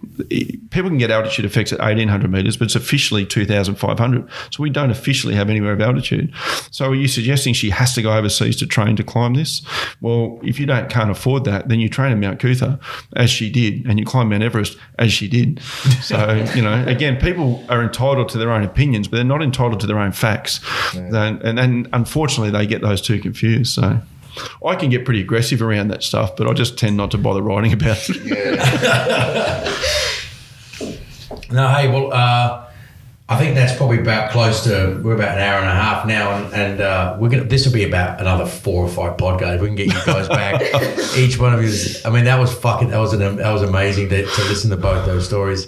people can get altitude effects at 1,800 meters, but it's officially 2,500. So we don't officially have anywhere of altitude. So are you suggesting she has to go overseas to train to climb this? Well, if you don't can't afford that, then you train at Mount Coot-tha as she did, and you climb Mount Everest as she did. So you know, again, people are entitled to their own opinions, but they're not entitled to their own facts. And, and and unfortunately, they get those two confused. So. I can get pretty aggressive around that stuff, but I just tend not to bother writing about it. No, hey, well, uh, I think that's probably about close to. We're about an hour and a half now, and, and uh, we're gonna. This will be about another four or five podcasts. We can get you guys back. Each one of you. I mean, that was fucking. That was an. That was amazing to, to listen to both those stories.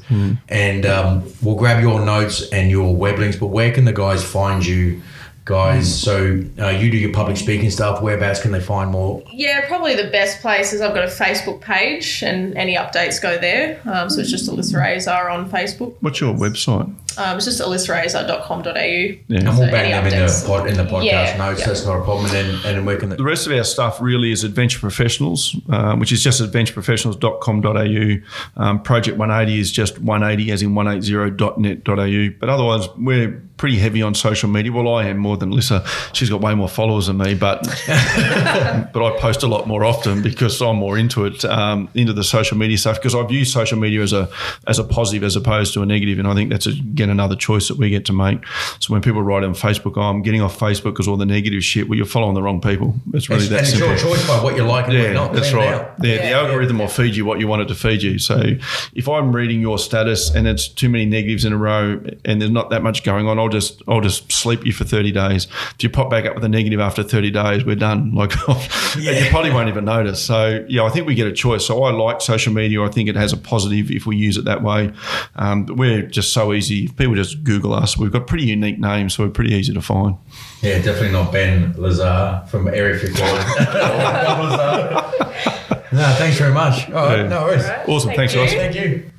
And um, we'll grab your notes and your web links. But where can the guys find you? Guys, so uh, you do your public speaking stuff. Whereabouts can they find more? Yeah, probably the best place is I've got a Facebook page and any updates go there. Um, so it's just Alyssa Azar on Facebook. What's your website? Um, it's just alyssaazar.com.au. Yeah. And we'll So bang any them in the updates? pod, in the podcast Yeah, notes. yeah. That's not a problem. And then and then where can The the, rest of our stuff really is Adventure Professionals, uh, which is just adventureprofessionals.com.au. Um, Project 180 is just 180 as in 180.net.au. But otherwise, we're pretty heavy on social media. Well, I am more than Lisa. She's got way more followers than me, but but I post a lot more often because I'm more into it, um, into the social media stuff. Because I view social media as a as a positive as opposed to a negative, and I think that's again another choice that we get to make. So when people write on Facebook, oh, I'm getting off Facebook because all the negative shit, well, you're following the wrong people. It's really and that it's simple. your choice by what you like and Yeah, you're not. that's Clean it right. out. The, the Yeah. algorithm will feed you what you want it to feed you. So if I'm reading your status and it's too many negatives in a row and there's not that much going on, I'll just I'll just sleep you for 30 days. If you pop back up with a negative after 30 days, we're done. Like and you probably won't even notice. So yeah, I think we get a choice. So I like social media. I think it has a positive if we use it that way. Um, but we're just so easy. If people just Google us, we've got pretty unique names, so we're pretty easy to find. Yeah, definitely not Ben Lazar from Area 51. no, thanks very much. All right, Yeah. no worries. Right. Awesome. Thank Thanks, Ross. you. Thank you.